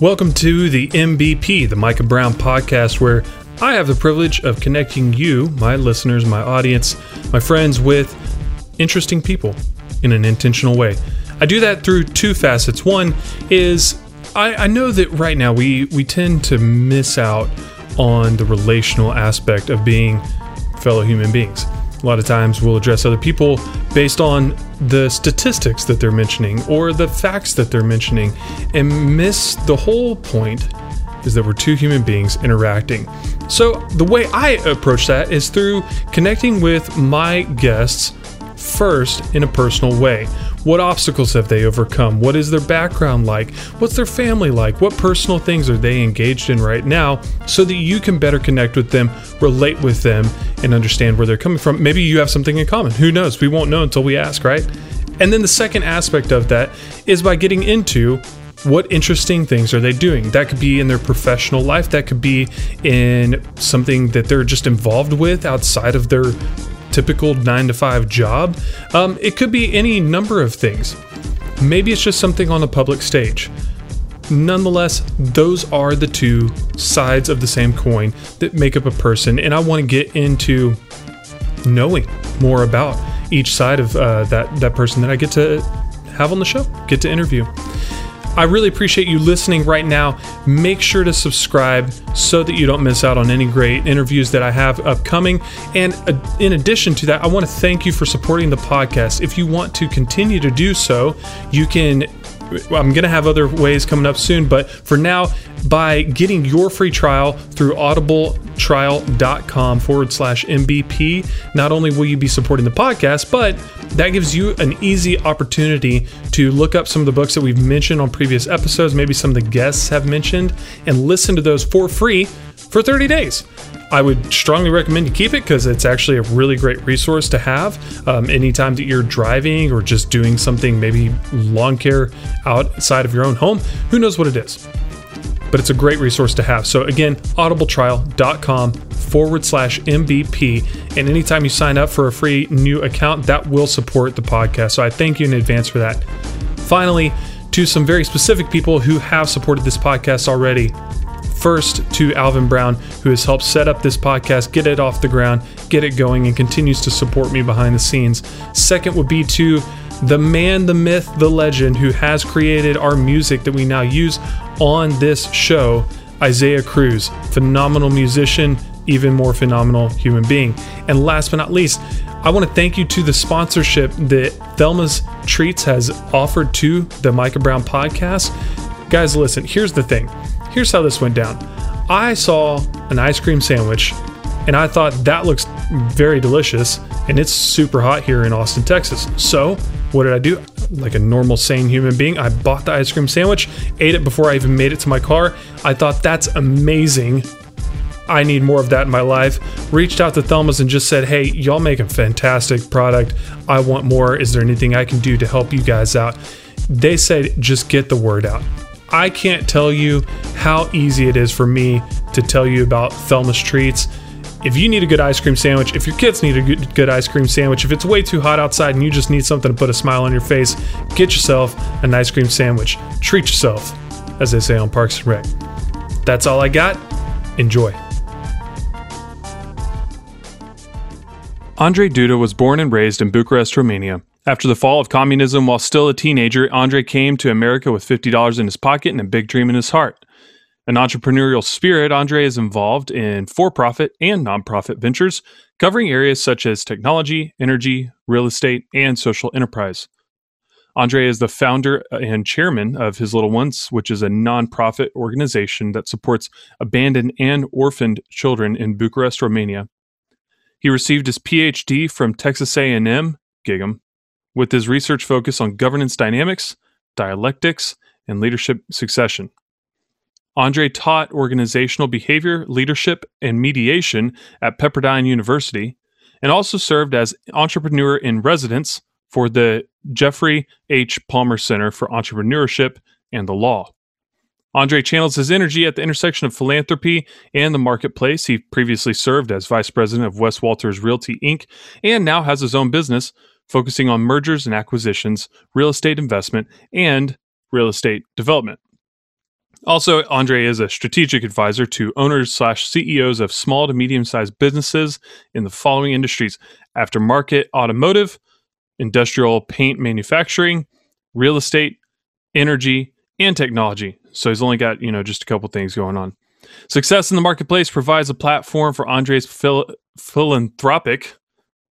Welcome to the MBP, the Micah Brown podcast, where I have the privilege of connecting you, my listeners, my audience, my friends, with interesting people in an intentional way. I do that through two facets. One is I, I know that right now we, we tend to miss out on the relational aspect of being fellow human beings. A lot of times we'll address other people based on the statistics that they're mentioning or the facts that they're mentioning and miss the whole point is that we're two human beings interacting. So, the way I approach that is through connecting with my guests first in a personal way. What obstacles have they overcome? What is their background like? What's their family like? What personal things are they engaged in right now so that you can better connect with them, relate with them, and understand where they're coming from? Maybe you have something in common. Who knows? We won't know until we ask, right? And then the second aspect of that is by getting into what interesting things are they doing? That could be in their professional life, that could be in something that they're just involved with outside of their typical nine to five job. Um, it could be any number of things. Maybe it's just something on a public stage. Nonetheless, those are the two sides of the same coin that make up a person, and I want to get into knowing more about each side of uh, that that person that I get to have on the show, get to interview. I really appreciate you listening right now. Make sure to subscribe so that you don't miss out on any great interviews that I have upcoming. And uh, in addition to that, I want to thank you for supporting the podcast. If you want to continue to do so, you can I'm going to have other ways coming up soon, but for now, by getting your free trial through audibletrial.com forward slash MBP, not only will you be supporting the podcast, but that gives you an easy opportunity to look up some of the books that we've mentioned on previous episodes, maybe some of the guests have mentioned, and listen to those for free for 30 days. I would strongly recommend you keep it because it's actually a really great resource to have um, anytime that you're driving or just doing something, maybe lawn care outside of your own home. Who knows what it is? But it's a great resource to have. So, again, audibletrial.com forward slash MBP. And anytime you sign up for a free new account, that will support the podcast. So, I thank you in advance for that. Finally, to some very specific people who have supported this podcast already, First, to Alvin Brown, who has helped set up this podcast, get it off the ground, get it going, and continues to support me behind the scenes. Second would be to the man, the myth, the legend who has created our music that we now use on this show, Isaiah Cruz. Phenomenal musician, even more phenomenal human being. And last but not least, I want to thank you to the sponsorship that Thelma's Treats has offered to the Micah Brown podcast. Guys, listen, here's the thing Here's how this went down I saw an ice cream sandwich and I thought that looks very delicious and it's super hot here in Austin, Texas. So, what did I do? Like a normal, sane human being, I bought the ice cream sandwich, ate it before I even made it to my car. I thought that's amazing. I need more of that in my life. Reached out to Thelma's and just said, Hey, y'all make a fantastic product. I want more. Is there anything I can do to help you guys out? They said, Just get the word out. I can't tell you how easy it is for me to tell you about Thelma's Treats. If you need a good ice cream sandwich, if your kids need a good, good, ice cream sandwich, if it's way too hot outside and you just need something to put a smile on your face, get yourself an ice cream sandwich. Treat yourself, as they say on Parks and Rec. That's all I got. Enjoy. Andre Duda was born and raised in Bucharest, Romania. After the fall of communism, while still a teenager, Andre came to America with $50 in his pocket and a big dream in his heart. An entrepreneurial spirit, Andre is involved in for profit and nonprofit ventures, covering areas such as technology, energy, real estate, and social enterprise. Andre is the founder and chairman of His Little Ones, which is a nonprofit organization that supports abandoned and orphaned children in Bucharest, Romania. He received his PhD from Texas A&M, Gig'em, with his research focus on governance dynamics, dialectics, and leadership succession. Andre taught organizational behavior, leadership, and mediation at Pepperdine University, and also served as entrepreneur in residence for the Geoffrey H. Palmer Center for Entrepreneurship and the Law. Andre channels his energy at the intersection of philanthropy and the marketplace. He previously served as vice president of Wes Walters Realty Inc. and now has his own business focusing on mergers and acquisitions, real estate investment, and real estate development. Also, Andre is a strategic advisor to owners slash CEOs of small to medium sized businesses in the following industries aftermarket automotive, industrial paint manufacturing, real estate, energy, and technology. So he's only got, you know, just a couple things going on. Success in the marketplace provides a platform for Andre's phil- philanthropic,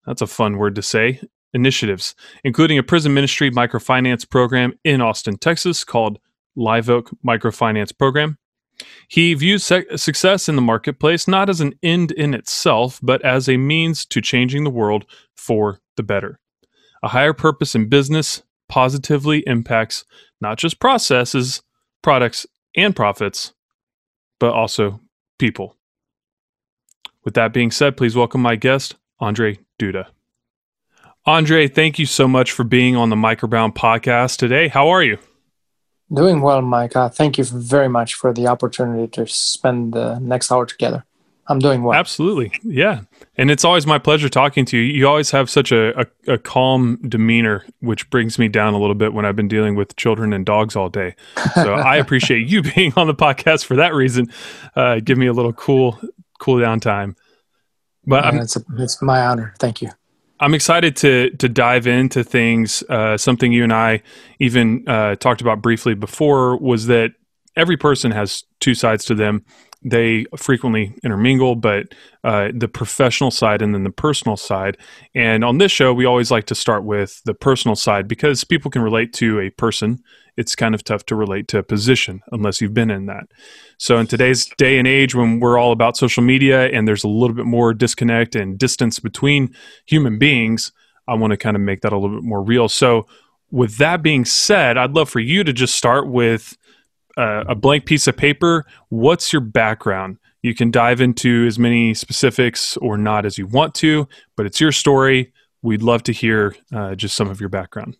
that's a fun word to say, initiatives, including a prison ministry microfinance program in Austin, Texas called Live Oak Microfinance Program. He views se- success in the marketplace not as an end in itself, but as a means to changing the world for the better. A higher purpose in business positively impacts not just processes, products, and profits, but also people. With that being said, please welcome my guest, Andre Duda. Andre, thank you so much for being on the Micah Brown podcast today. How are you? Doing well, Mike. Uh, thank you very much for the opportunity to spend the next hour together. I'm doing well. Absolutely. Yeah. And it's always my pleasure talking to you. You always have such a, a, a, calm demeanor, which brings me down a little bit when I've been dealing with children and dogs all day. So I appreciate you being on the podcast for that reason. Uh, give me a little cool, cool down time. But yeah, it's, a, it's my honor. Thank you. I'm excited to to dive into things. Uh, something you and I even uh, talked about briefly before was that every person has two sides to them they frequently intermingle, but uh, the professional side and then the personal side. And on this show, we always like to start with the personal side because people can relate to a person. It's kind of tough to relate to a position unless you've been in that. So, in today's day and age, when we're all about social media and there's a little bit more disconnect and distance between human beings, I want to kind of make that a little bit more real. So, with that being said, I'd love for you to just start with a, a blank piece of paper. What's your background? You can dive into as many specifics or not as you want to, but it's your story. We'd love to hear uh, just some of your background.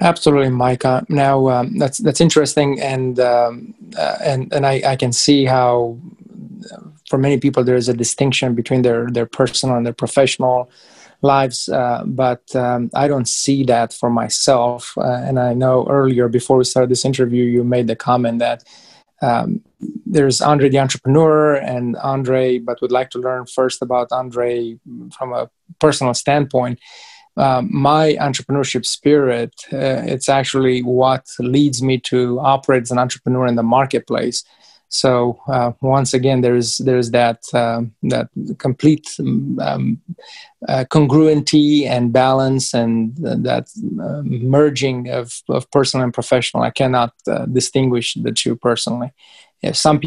Absolutely, Micah. Now um, that's that's interesting, and um, uh, and and I, I can see how for many people there is a distinction between their their personal and their professional lives, uh, but um, I don't see that for myself. Uh, and I know earlier, before we started this interview, you made the comment that um, there's Andre the entrepreneur and Andre, but would like to learn first about Andre from a personal standpoint. Um, my entrepreneurship spirit, uh, it's actually what leads me to operate as an entrepreneur in the marketplace. So uh, once again, there's there's that um, that complete um, uh, congruency and balance and that uh, merging of, of personal and professional. I cannot uh, distinguish the two personally. If some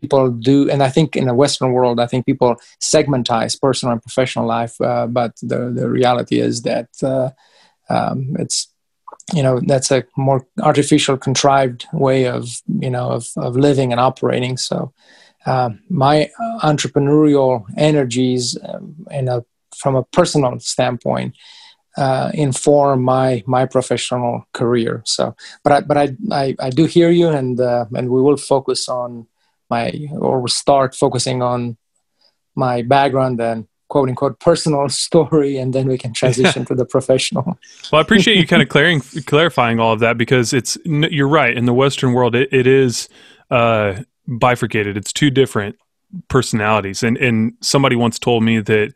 people do, and I think in the Western world, I think people segmentize personal and professional life, uh, but the the reality is that uh, um, it's you know that's a more artificial contrived way of you know of, of living and operating. So uh, my entrepreneurial energies um, a from a personal standpoint uh, inform my my professional career. So but i but i i, I do hear you and uh, and we will focus on my or start focusing on my background and quote unquote personal story and then we can transition to the professional. Well i appreciate you kind of clarifying clarifying all of that because it's you're right. In the western world it, it is uh, bifurcated. It's two different personalities. And and somebody once told me that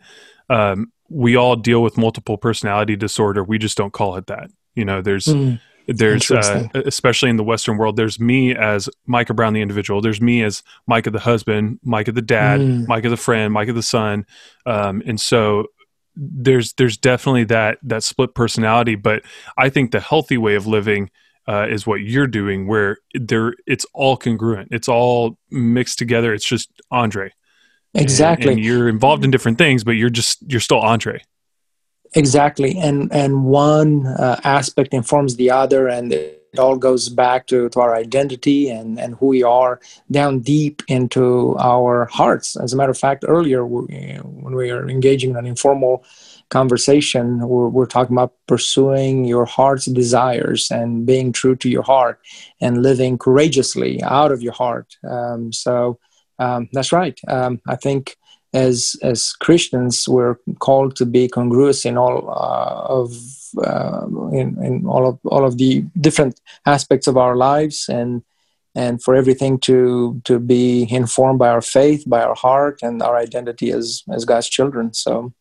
um, we all deal with multiple personality disorder. We just don't call it that. You know there's mm there's uh, especially in the western world there's me as micah brown the individual. There's me as micah the husband micah the dad mm. micah the friend micah the son. Um, and so there's there's definitely that that split personality but i think the healthy way of living uh, is what you're doing where there it's all congruent. It's all mixed together. It's just andre. Exactly and, and you're involved in different things but you're just you're still andre exactly. And and one uh, aspect informs the other and it all goes back to, to our identity and and who we are down deep into our hearts. As a matter of fact earlier we, when we are engaging in an informal conversation we're, we're talking about pursuing your heart's desires and being true to your heart and living courageously out of your heart. Um, so um, that's right. Um, i think as as Christians, we're called to be congruous in all uh, of uh, in, in all of all of the different aspects of our lives, and and for everything to to be informed by our faith, by our heart, and our identity as as God's children. So.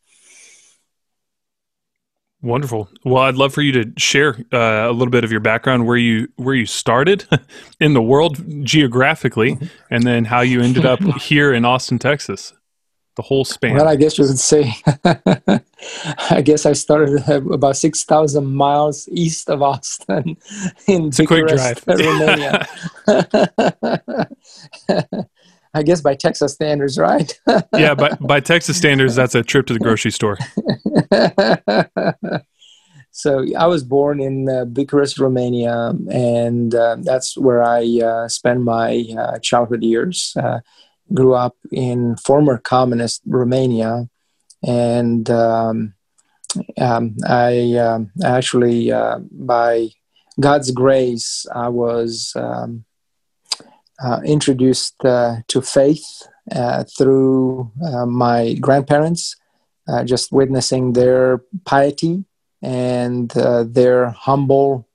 Wonderful. Well, I'd love for you to share uh, a little bit of your background, where you where you started in the world geographically, mm-hmm. and then how you ended up here in Austin, Texas the whole span? Well, I guess you would say, I guess I started about 6,000 miles east of Austin in it's Bucharest, Romania. I guess by Texas standards, right? yeah, by, by Texas standards, that's a trip to the grocery store. so I was born in uh, Bucharest, Romania, and uh, that's where I uh, spent my uh, childhood years. Uh, grew up in former communist Romania, and um, um, I um, actually, uh, by God's grace, I was um, uh, introduced uh, to faith uh, through uh, my grandparents, uh, just witnessing their piety and their humble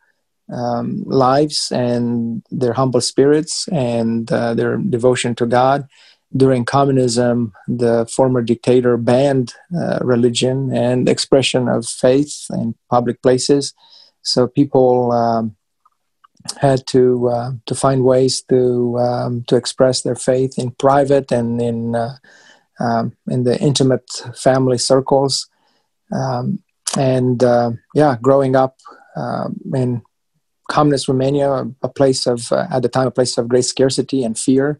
um, lives and their humble spirits and uh, their devotion to God. During communism, the former dictator banned uh, religion and expression of faith in public places. So people um, had to uh, to find ways to um, to express their faith in private and in uh, um, in the intimate family circles. Um, and uh, yeah, growing up uh, in communist Romania, a place of, uh, at the time, a place of great scarcity and fear.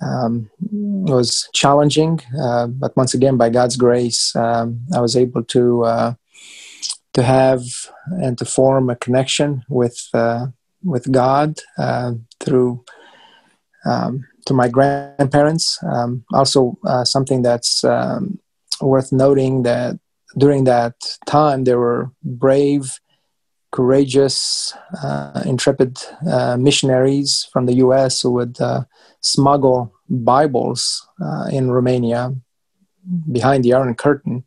Um, was challenging, uh, but once again, by God's grace, um, I was able to uh, to have and to form a connection with uh, with God uh, through um, to my grandparents. Um, also, uh, something that's um, worth noting that during that time, there were brave courageous, uh, intrepid uh, missionaries from the U.S. who would uh, smuggle Bibles uh, in Romania behind the Iron Curtain.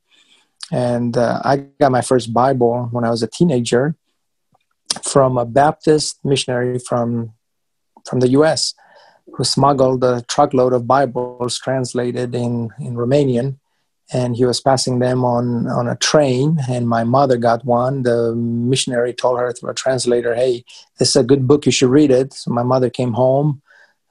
And uh, I got my first Bible when I was a teenager from a Baptist missionary from from the U.S. who smuggled a truckload of Bibles translated in in Romanian and he was passing them on on a train and my mother got one. The missionary told her through a translator hey this is a good book you should read it. So my mother came home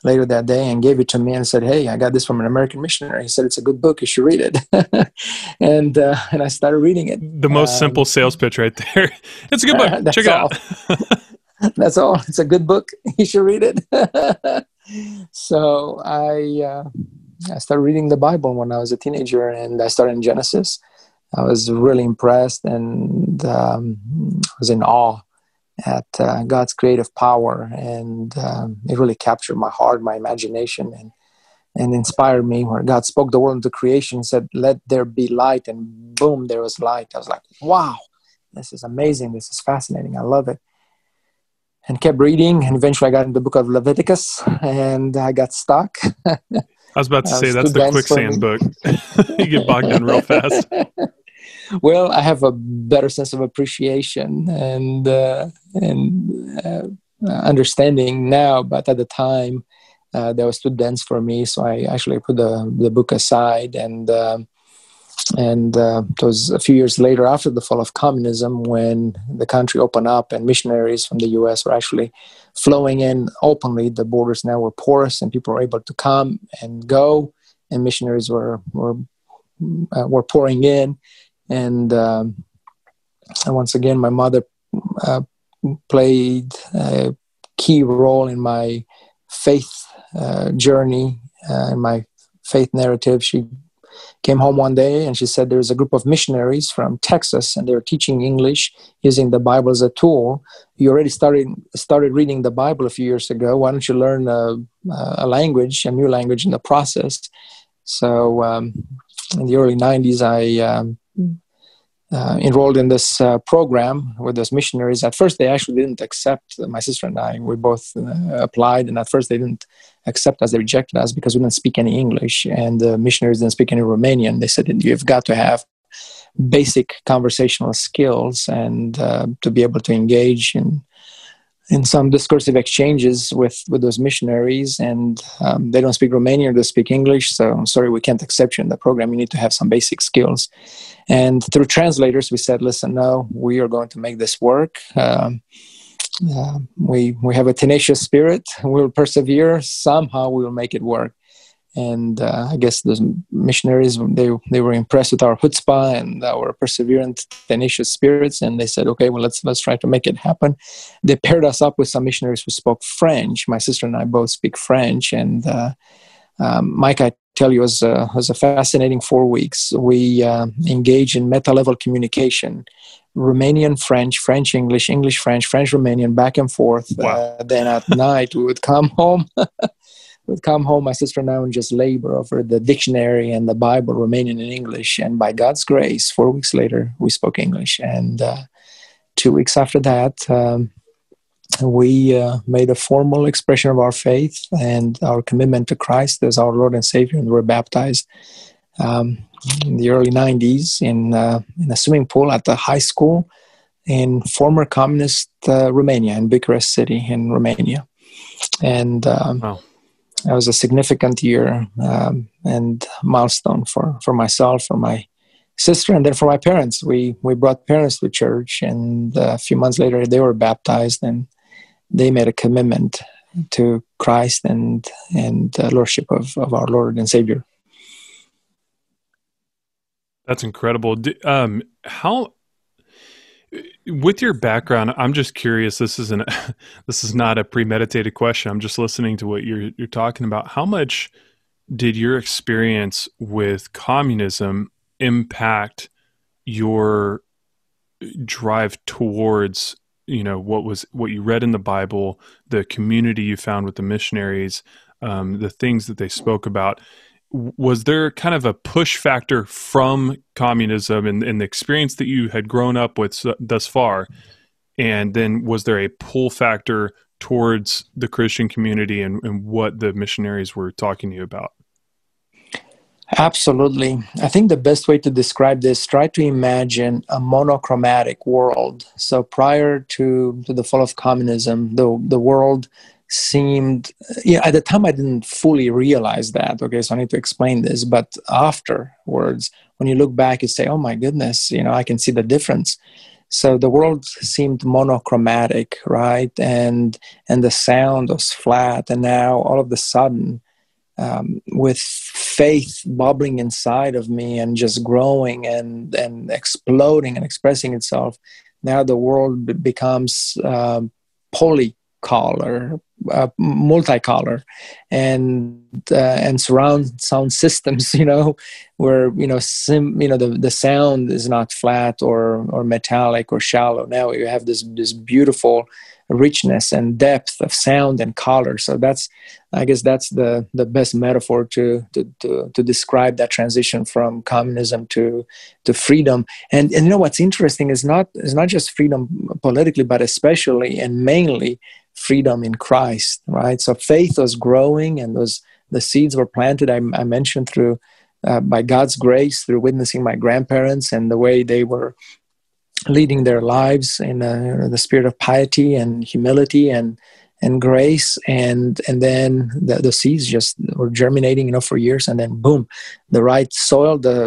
later that day and gave it to me and said hey i got this from an american missionary. He said it's a good book you should read it. And uh, and i started reading it. The most um, simple sales pitch right there. It's a good book. Check it all. out that's all. It's a good book. You should read it. So i uh, I started reading the Bible when I was a teenager, and I started in Genesis. I was really impressed and um, was in awe at uh, God's creative power, and um, it really captured my heart, my imagination, and and inspired me. Where God spoke the world into creation, and said, "Let there be light," and boom, there was light. I was like, "Wow, this is amazing! This is fascinating! I love it." And kept reading, and eventually I got into the book of Leviticus, and I got stuck. I was about to uh, say that's the quicksand book. you get bogged down real fast. well, I have a better sense of appreciation and uh, and uh, understanding now, but at the time, uh, that was too dense for me. So I actually put the the book aside and. Um, and uh, it was a few years later after the fall of communism when the country opened up and missionaries from the us were actually flowing in openly. The borders now were porous and people were able to come and go and missionaries were were, uh, were pouring in. And, um, and once again my mother uh, played a key role in my faith uh, journey uh, in my faith narrative. She came home one day and she said there's a group of missionaries from Texas and they're teaching English using the Bible as a tool. You already started started reading the Bible a few years ago. Why don't you learn a, a language, a new language in the process? So um, in the early 90s, I um, uh, enrolled in this uh, program with those missionaries. At first, they actually didn't accept my sister and I. We both uh, applied, and at first, they didn't accept us. They rejected us because we didn't speak any English, and the missionaries didn't speak any Romanian. They said you've got to have basic conversational skills and uh, to be able to engage in in some discursive exchanges with with those missionaries and um, they don't speak romanian they speak english so I'm sorry we can't accept you in the program. You need to have some basic skills. And through translators we said listen no we are going to make this work. Um, uh, we we have a tenacious spirit. We'll persevere. Somehow we will make it work and uh, I guess those missionaries they they were impressed with our chutzpah and our perseverant, tenacious spirits, and they said, "Okay, well let's let's try to make it happen." They paired us up with some missionaries who spoke French. My sister and I both speak French, and uh, um, Mike, I tell you, was uh, was a fascinating four weeks. We uh, engaged in meta level communication. Romanian French, French English, English French, French Romanian, back and forth. Wow. Uh, then at night we would come home would come home, my sister and I would just labor over the dictionary and the Bible, Romanian and English. And by God's grace, four weeks later, we spoke English. And uh, two weeks after that, um, we uh, made a formal expression of our faith and our commitment to Christ as our Lord and Savior, and were baptized um, in the early 90s in, uh, in a swimming pool at the high school in former communist uh, Romania, in Bucharest City in Romania. And um, wow it was a significant year um, and milestone for, for myself, for my sister, and then for my parents. We we brought parents to church, and a few months later they were baptized, and they made a commitment to Christ and and uh, lordship of, of our Lord and Savior. That's incredible. Um, how with your background i'm just curious this isn't this is not a premeditated question i'm just listening to what you're you're talking about. How much did your experience with communism impact your drive towards you know what was what you read in the bible the community you found with the missionaries um, the things that they spoke about was there kind of a push factor from communism and, and, the experience that you had grown up with thus far? And then was there a pull factor towards the christian community and, and what the missionaries were talking to you about? Absolutely. I think the best way to describe this try to imagine a monochromatic world. So prior to, to the fall of communism the, the world seemed yeah at the time i didn't fully realize that. Okay so i need to explain this. But afterwards when you look back you say oh my goodness you know i can see the difference. So the world seemed monochromatic right? And and the sound was flat. And now all of a sudden um, with faith bubbling inside of me and just growing and and exploding and expressing itself now the world becomes um, polycolor uh, multicolor and uh, and surround sound systems you know where you know sim you know the, the sound is not flat or or metallic or shallow. Now you have this this beautiful richness and depth of sound and color. So that's i guess that's the the best metaphor to to to, to describe that transition from communism to to freedom. And and you know what's interesting is not is not just freedom politically but especially and mainly freedom in Christ, right? So faith was growing, and those the seeds were planted. I, I mentioned through uh, by God's grace through witnessing my grandparents and the way they were leading their lives in uh, the spirit of piety and humility and and grace and and then the, the seeds just were germinating you know for years and then boom the right soil the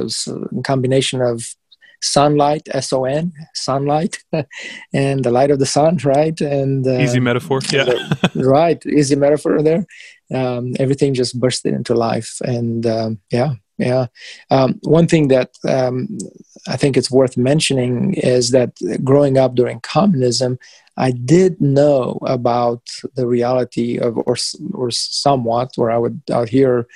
combination of sunlight, S O N, sunlight, and the light of the sun, right? And uh, easy metaphor, yeah, right, easy metaphor there. Um, everything just bursted into life, and um, yeah, yeah. Um, one thing that um, I think it's worth mentioning is that growing up during communism, I did know about the reality of, or or somewhat, where I would out hear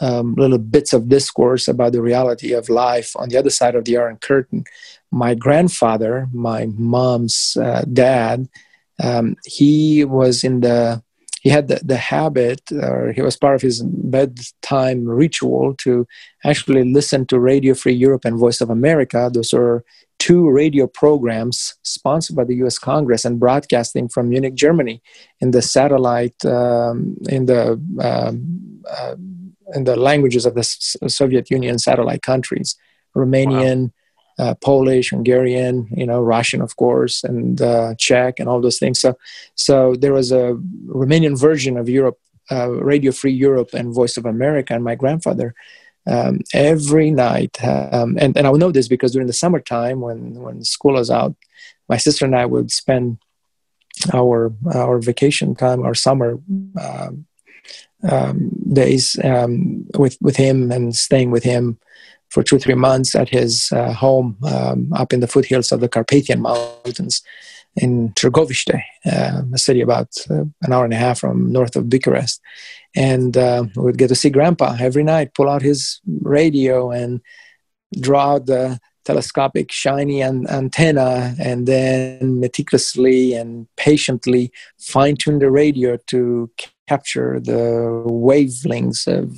um, little bits of discourse about the reality of life on the other side of the Iron Curtain. My grandfather, my mom's uh, dad, um, he was in the he had the, the habit or he was part of his bedtime ritual to actually listen to radio free europe and voice of america those are two radio programs sponsored by the us congress and broadcasting from munich germany in the satellite um, in the um, uh, in the languages of the Soviet Union satellite countries Romanian, uh, Polish, Hungarian, you know, Russian, of course, and uh, Czech, and all those things. So, so there was a Romanian version of Europe, uh, Radio Free Europe, and Voice of America. And my grandfather, um, every night, um, and and I know this because during the summertime, when when school is out, my sister and I would spend our our vacation time, our summer. Um, um days um, with with him and staying with him for two three months at his uh, home um, up in the foothills of the Carpathian Mountains in Târgoviște, uh, a city about uh, an hour and a half from north of Bucharest. And uh, we'd get to see Grandpa every night, pull out his radio and draw the telescopic shiny an- antenna, and then meticulously and patiently fine tune the radio to capture the wavelengths of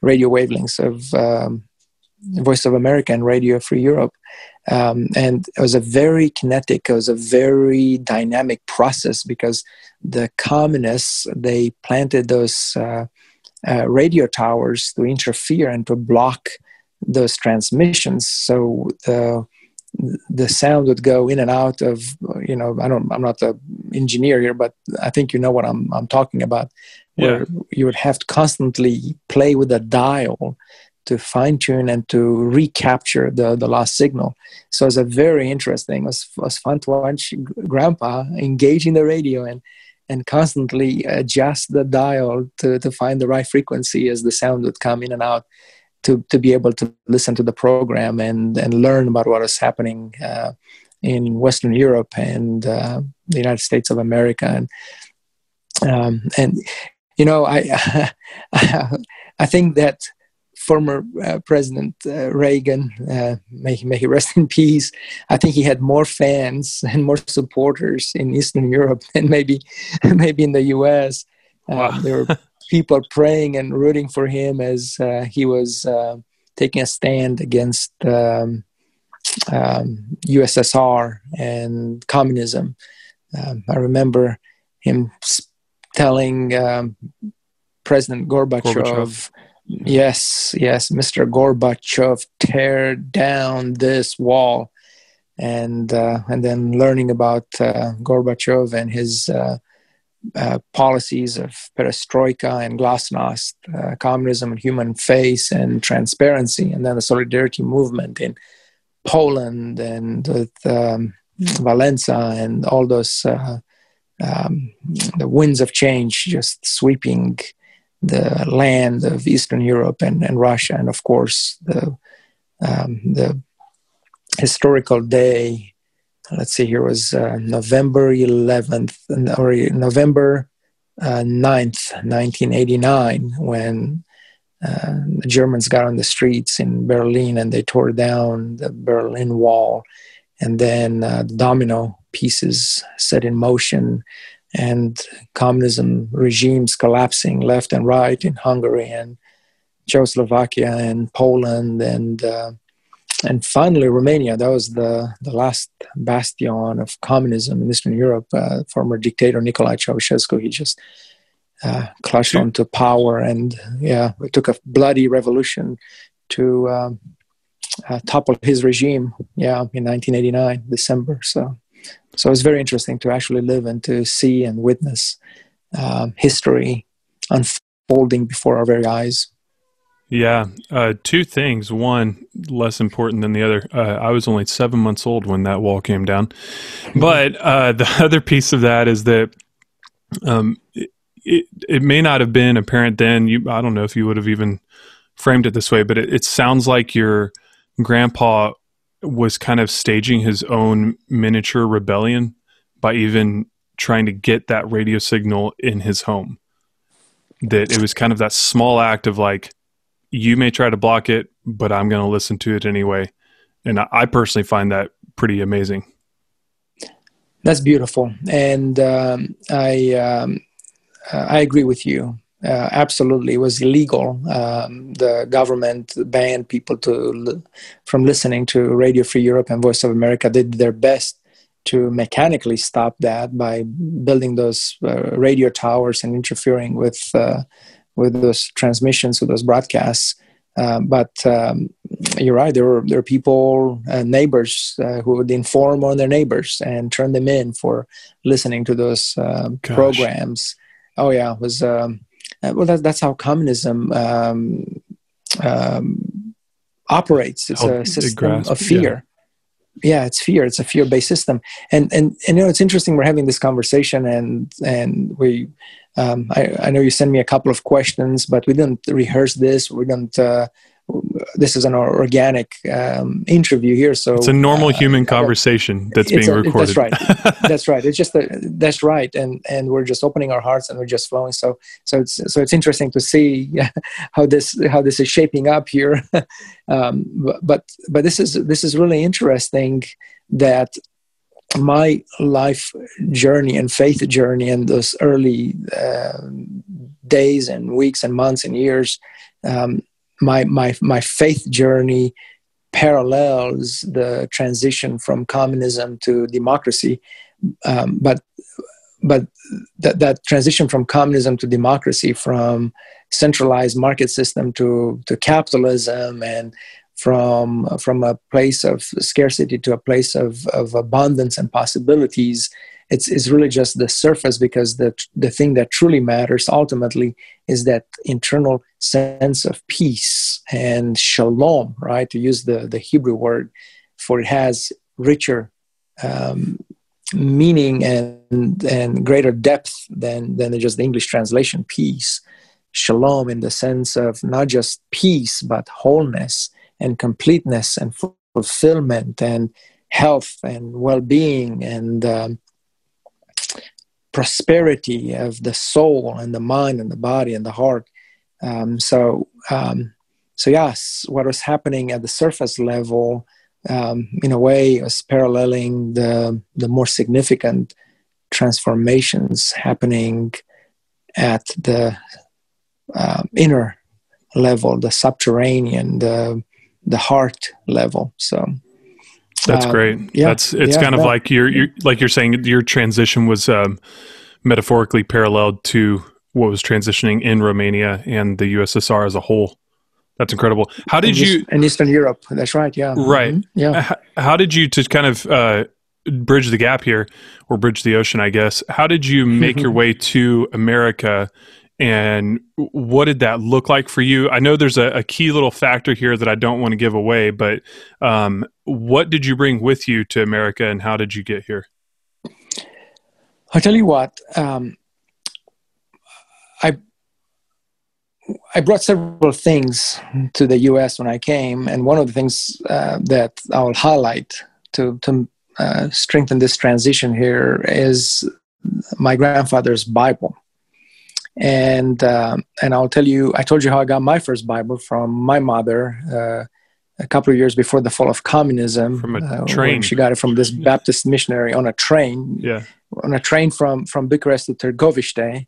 radio wavelengths of um, Voice of America and Radio Free Europe. Um, and it was a very kinetic, it was a very dynamic process because the communists, they planted those uh, uh, radio towers to interfere and to block those transmissions. So the the sound would go in and out of you know I don't I'm not the engineer here but I think you know what I'm I'm talking about where yeah. you would have to constantly play with the dial to fine tune and to recapture the, the lost signal. So it's a very interesting. It was, it was fun to watch Grandpa engaging the radio and and constantly adjust the dial to, to find the right frequency as the sound would come in and out to, to be able to listen to the program and, and learn about what is happening uh, in Western Europe and uh, the United States of America. And, um, and you know, I, I think that former uh, President uh, Reagan, uh, may, he, may he rest in peace, I think he had more fans and more supporters in Eastern Europe than maybe maybe in the U.S. Uh, wow. there were people praying and rooting for him as uh, he was uh, taking a stand against um, um, USSR and communism. Um, I remember him telling um, President Gorbachev, Gorbachev Yes, yes, Mr. Gorbachev, tear down this wall, and uh, and then learning about uh, Gorbachev and his uh, policies of perestroika and glasnost, uh, communism and human face and transparency, and then the solidarity movement in Poland and with um, Walesa and all those uh, um, the winds of change just sweeping the land of Eastern Europe and, and Russia, and of course the um, the historical day. Let's see, here was uh, November 11th or November uh, 9th, 1989, when uh, the Germans got on the streets in Berlin and they tore down the Berlin Wall, and then uh, the domino pieces set in motion and communism regimes collapsing left and right in Hungary and Czechoslovakia and Poland and uh, and finally Romania. That was the the last bastion of communism in Eastern Europe. Uh, former dictator Nicolae Ceausescu he just uh, clutched onto power, and yeah, it took a bloody revolution to um, uh, topple his regime. Yeah, in 1989 December. So so it's very interesting to actually live and to see and witness um, history unfolding before our very eyes. Yeah, uh, two things. One, less important than the other. Uh, I was only seven months old when that wall came down. Mm-hmm. But uh, the other piece of that is that um, it, it, it, may not have been apparent then. You, I don't know if you would have even framed it this way, but it, it sounds like your grandpa was kind of staging his own miniature rebellion by even trying to get that radio signal in his home. That it was kind of that small act of like, you may try to block it, but I'm going to listen to it anyway. And I, personally find that pretty amazing. That's beautiful, and um, I um, I agree with you uh, absolutely it was illegal. Um, the government banned people to from listening to Radio Free Europe and Voice of America. They did their best to mechanically stop that by building those uh, radio towers and interfering with uh, with those transmissions, with those broadcasts. Uh, but um, you're right. There were there were people, uh, neighbors, uh, who would inform on their neighbors and turn them in for listening to those um, programs. Oh yeah, it was um, uh, well. That, that's how communism um, um, operates. It's a system grasp, of fear. Yeah. it's fear. It's a fear-based system. And and and you know, it's interesting. We're having this conversation, and and we um, I, I, know you sent me a couple of questions, but we didn't rehearse this. We didn't. Uh, this is an organic um, interview here, so it's a normal uh, human conversation that's being a, recorded. That's right. that's right. It's just a, that's right, and and we're just opening our hearts and we're just flowing. So so it's so it's interesting to see how this how this is shaping up here. um, but but this is this is really interesting that my life journey and faith journey and those early uh, days and weeks and months and years, um, my my my faith journey parallels the transition from communism to democracy, um, but but that that transition from communism to democracy, from centralized market system to to capitalism and from from a place of scarcity to a place of, of abundance and possibilities it's, it's really just the surface because the the thing that truly matters ultimately is that internal sense of peace and shalom right? To use the the hebrew word for it has richer um, meaning and and greater depth than than just the english translation peace shalom in the sense of not just peace but wholeness and completeness and fulfillment and health and well-being and um, prosperity of the soul and the mind and the body and the heart um, so um, so yes what was happening at the surface level um, in a way was paralleling the the more significant transformations happening at the uh, inner level the subterranean the the heart level. So that's um, great. Yeah, that's it's yeah, kind of like you're, you're like you're saying your transition was um, metaphorically paralleled to what was transitioning in Romania and the USSR as a whole. That's incredible. How did in you in Eastern Europe? That's right. Yeah. Right. Mm-hmm. Yeah. How, how, did you to kind of uh, bridge the gap here, or bridge the ocean? I guess. How did you make your way to America and what did that look like for you? I know there's a, a key little factor here that i don't want to give away but um, what did you bring with you to america and how did you get here? I'll tell you what um, i i brought several things to the us when i came and one of the things uh, that i'll highlight to, to uh, strengthen this transition here is my grandfather's bible and uh, and I'll tell you, I told you how I got my first Bible from my mother uh, a couple of years before the fall of communism. From a uh, train, she got it from this Baptist missionary on a train. Yeah, on a train from from Bucharest to Târgoviște.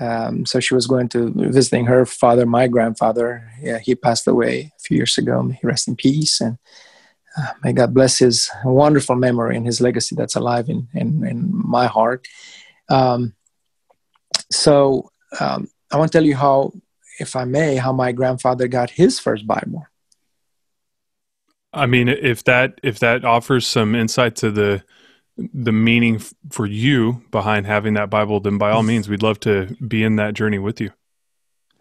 Um, so she was going to visiting her father, my grandfather. Yeah, he passed away a few years ago. He rest in peace, and uh, may God bless his wonderful memory and his legacy that's alive in in, in my heart. Um, so um, I want to tell you how, if I may, how my grandfather got his first Bible. I mean, if that if that offers some insight to the the meaning f- for you behind having that Bible, then by all means, we'd love to be in that journey with you.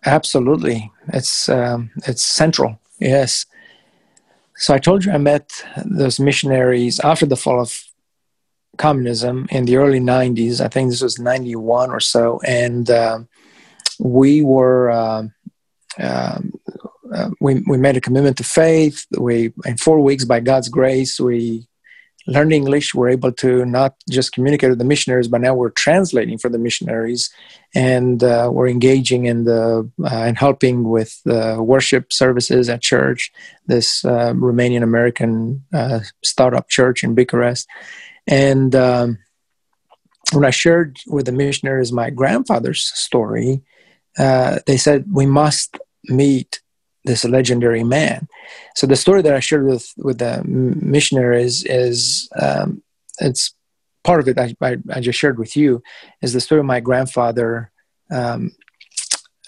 Absolutely, it's um, it's central. Yes. So I told you I met those missionaries after the fall of communism in the early '90s. I think this was '91 or so, and um, we were um, um, uh, we we made a commitment to faith. We in four weeks, by God's grace, we learned English. We're able to not just communicate with the missionaries, but now we're translating for the missionaries, and uh, we're engaging in the uh, and helping with worship services at church. This uh, Romanian American uh, startup church in Bucharest, and. Um, when I shared with the missionaries my grandfather's story, uh, they said we must meet this legendary man. So the story that I shared with with the missionaries is um, it's part of it. I, I, I, just shared with you is the story of my grandfather um,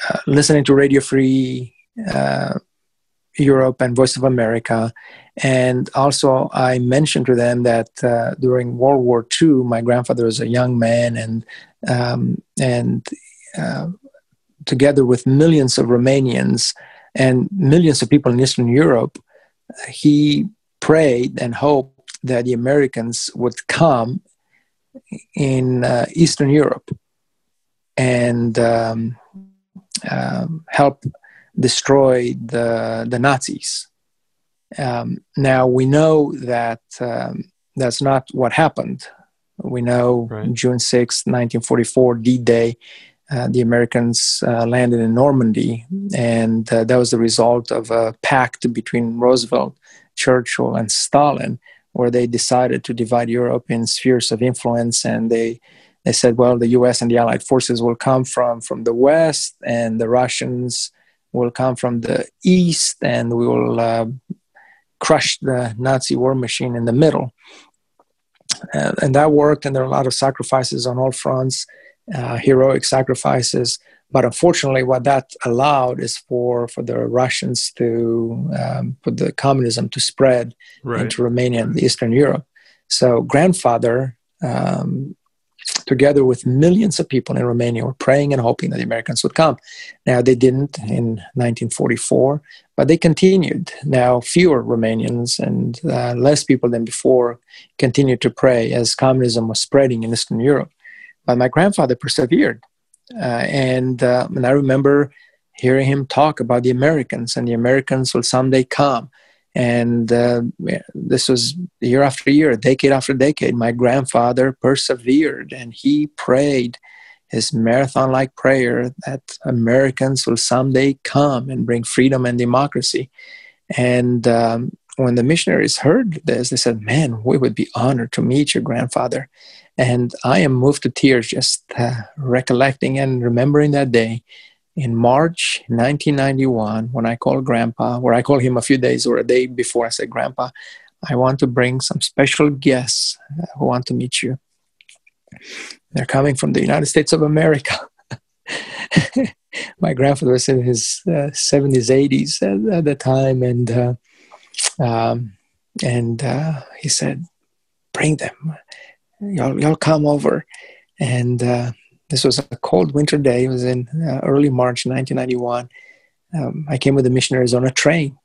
uh, listening to Radio Free. Uh, Europe and Voice of America. And also, I mentioned to them that uh, during World War II, my grandfather was a young man, and um, and uh, together with millions of Romanians and millions of people in Eastern Europe, he prayed and hoped that the Americans would come in uh, Eastern Europe and um, um, help destroy the, the Nazis. Um, now we know that um, that's not what happened. We know right. June 6, 1944, D Day, uh, the Americans uh, landed in Normandy, and uh, that was the result of a pact between Roosevelt, Churchill, and Stalin, where they decided to divide Europe in spheres of influence, and they they said, well, the U.S. and the Allied forces will come from from the west, and the Russians will come from the east, and we will uh, crush the Nazi war machine in the middle. Uh, and that worked, and there are a lot of sacrifices on all fronts, uh, heroic sacrifices. But unfortunately, what that allowed is for, for the Russians to um, put the communism to spread right. into Romania and Eastern Europe. So, grandfather um, together with millions of people in Romania, were praying and hoping that the Americans would come. Now, they didn't in 1944, but they continued. Now, fewer Romanians and uh, less people than before continued to pray as communism was spreading in Eastern Europe. But my grandfather persevered. Uh, and, uh, and I remember hearing him talk about the Americans, and the Americans will someday come. And uh, this was year after year decade after decade my grandfather persevered and he prayed his marathon like prayer that americans will someday come and bring freedom and democracy. And um, when the missionaries heard this they said man we would be honored to meet your grandfather and i am moved to tears just uh, recollecting and remembering that day in March 1991, when I called Grandpa, where I called him a few days or a day before, I said, Grandpa, I want to bring some special guests who want to meet you. They're coming from the United States of America. My grandfather was in his uh, 70s, 80s at, at, the time, and uh, um, and uh, he said, "Bring them, y'all, y'all come over." And uh, this was a cold winter day. It was in uh, early March 1991. Um, I came with the missionaries on a train,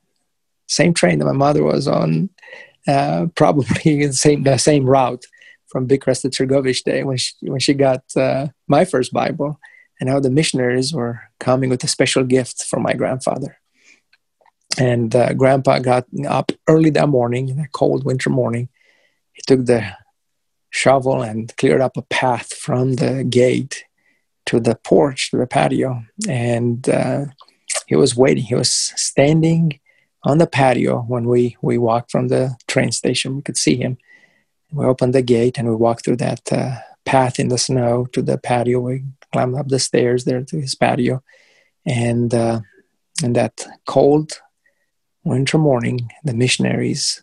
same train that my mother was on, uh, probably the same the same route from Bucharest to Târgoviște when she when she got uh, my first Bible. And now the missionaries were coming with a special gift for my grandfather. And uh, Grandpa got up early that morning, in a cold winter morning. He took the shovel and cleared up a path from the gate to the porch, to the patio. And uh, he was waiting. He was standing on the patio when we, we walked from the train station. We could see him. We opened the gate and we walked through that uh, path in the snow to the patio. We climbed up the stairs there to his patio. And uh, in that cold winter morning, the missionaries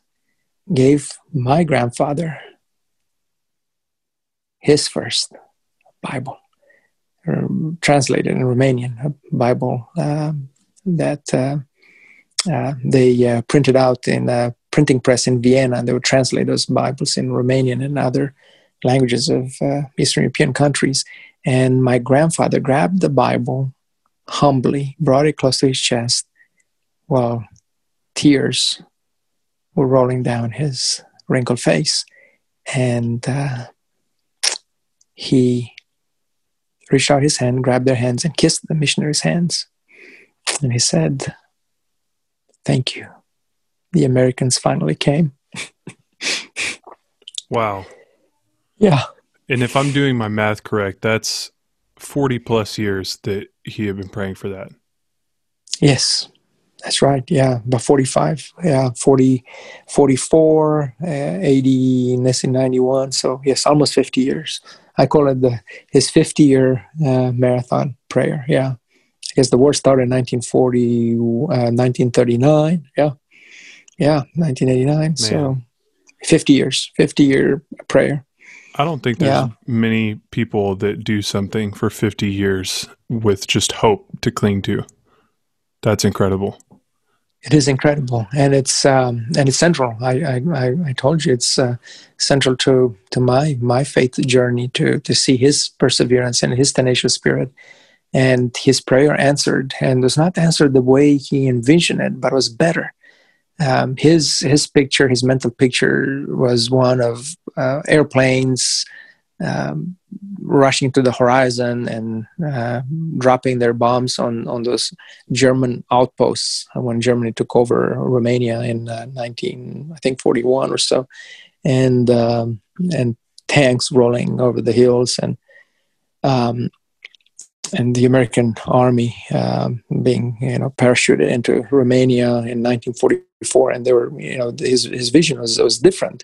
gave my grandfather his first Bible, um, translated in Romanian, a Bible um, that uh, uh, they uh, printed out in a printing press in Vienna. And they would translate those Bibles in Romanian and other languages of uh, Eastern European countries. And my grandfather grabbed the Bible humbly, brought it close to his chest, while tears were rolling down his wrinkled face. And uh, he reached out his hand, grabbed their hands, and kissed the missionaries' hands. And he said, Thank you. The Americans finally came. wow. Yeah. And if I'm doing my math correct, that's 40 plus years that he had been praying for that. Yes. That's right. Yeah. About 45. Yeah. 40, 44, uh, 80, 91. So, yes, almost 50 years. I call it the his 50 year uh, marathon prayer. Yeah, I guess the war started in 1940, uh, 1939. Yeah, yeah, 1989. Man. So 50 years, 50 year prayer. I don't think there's yeah. many people that do something for 50 years with just hope to cling to. That's incredible. It is incredible, and it's um, and it's central. I I, I told you it's uh, central to to my my faith journey to to see his perseverance and his tenacious spirit, and his prayer answered, and was not answered the way he envisioned it, but was better. Um, his his picture, his mental picture, was one of uh, airplanes um, rushing to the horizon and uh, dropping their bombs on, on those German outposts when Germany took over Romania in uh, 19, I think 41 or so, and um, and tanks rolling over the hills and um, and the American army um, being you know parachuted into Romania in 1944, and they were you know his his vision was was different,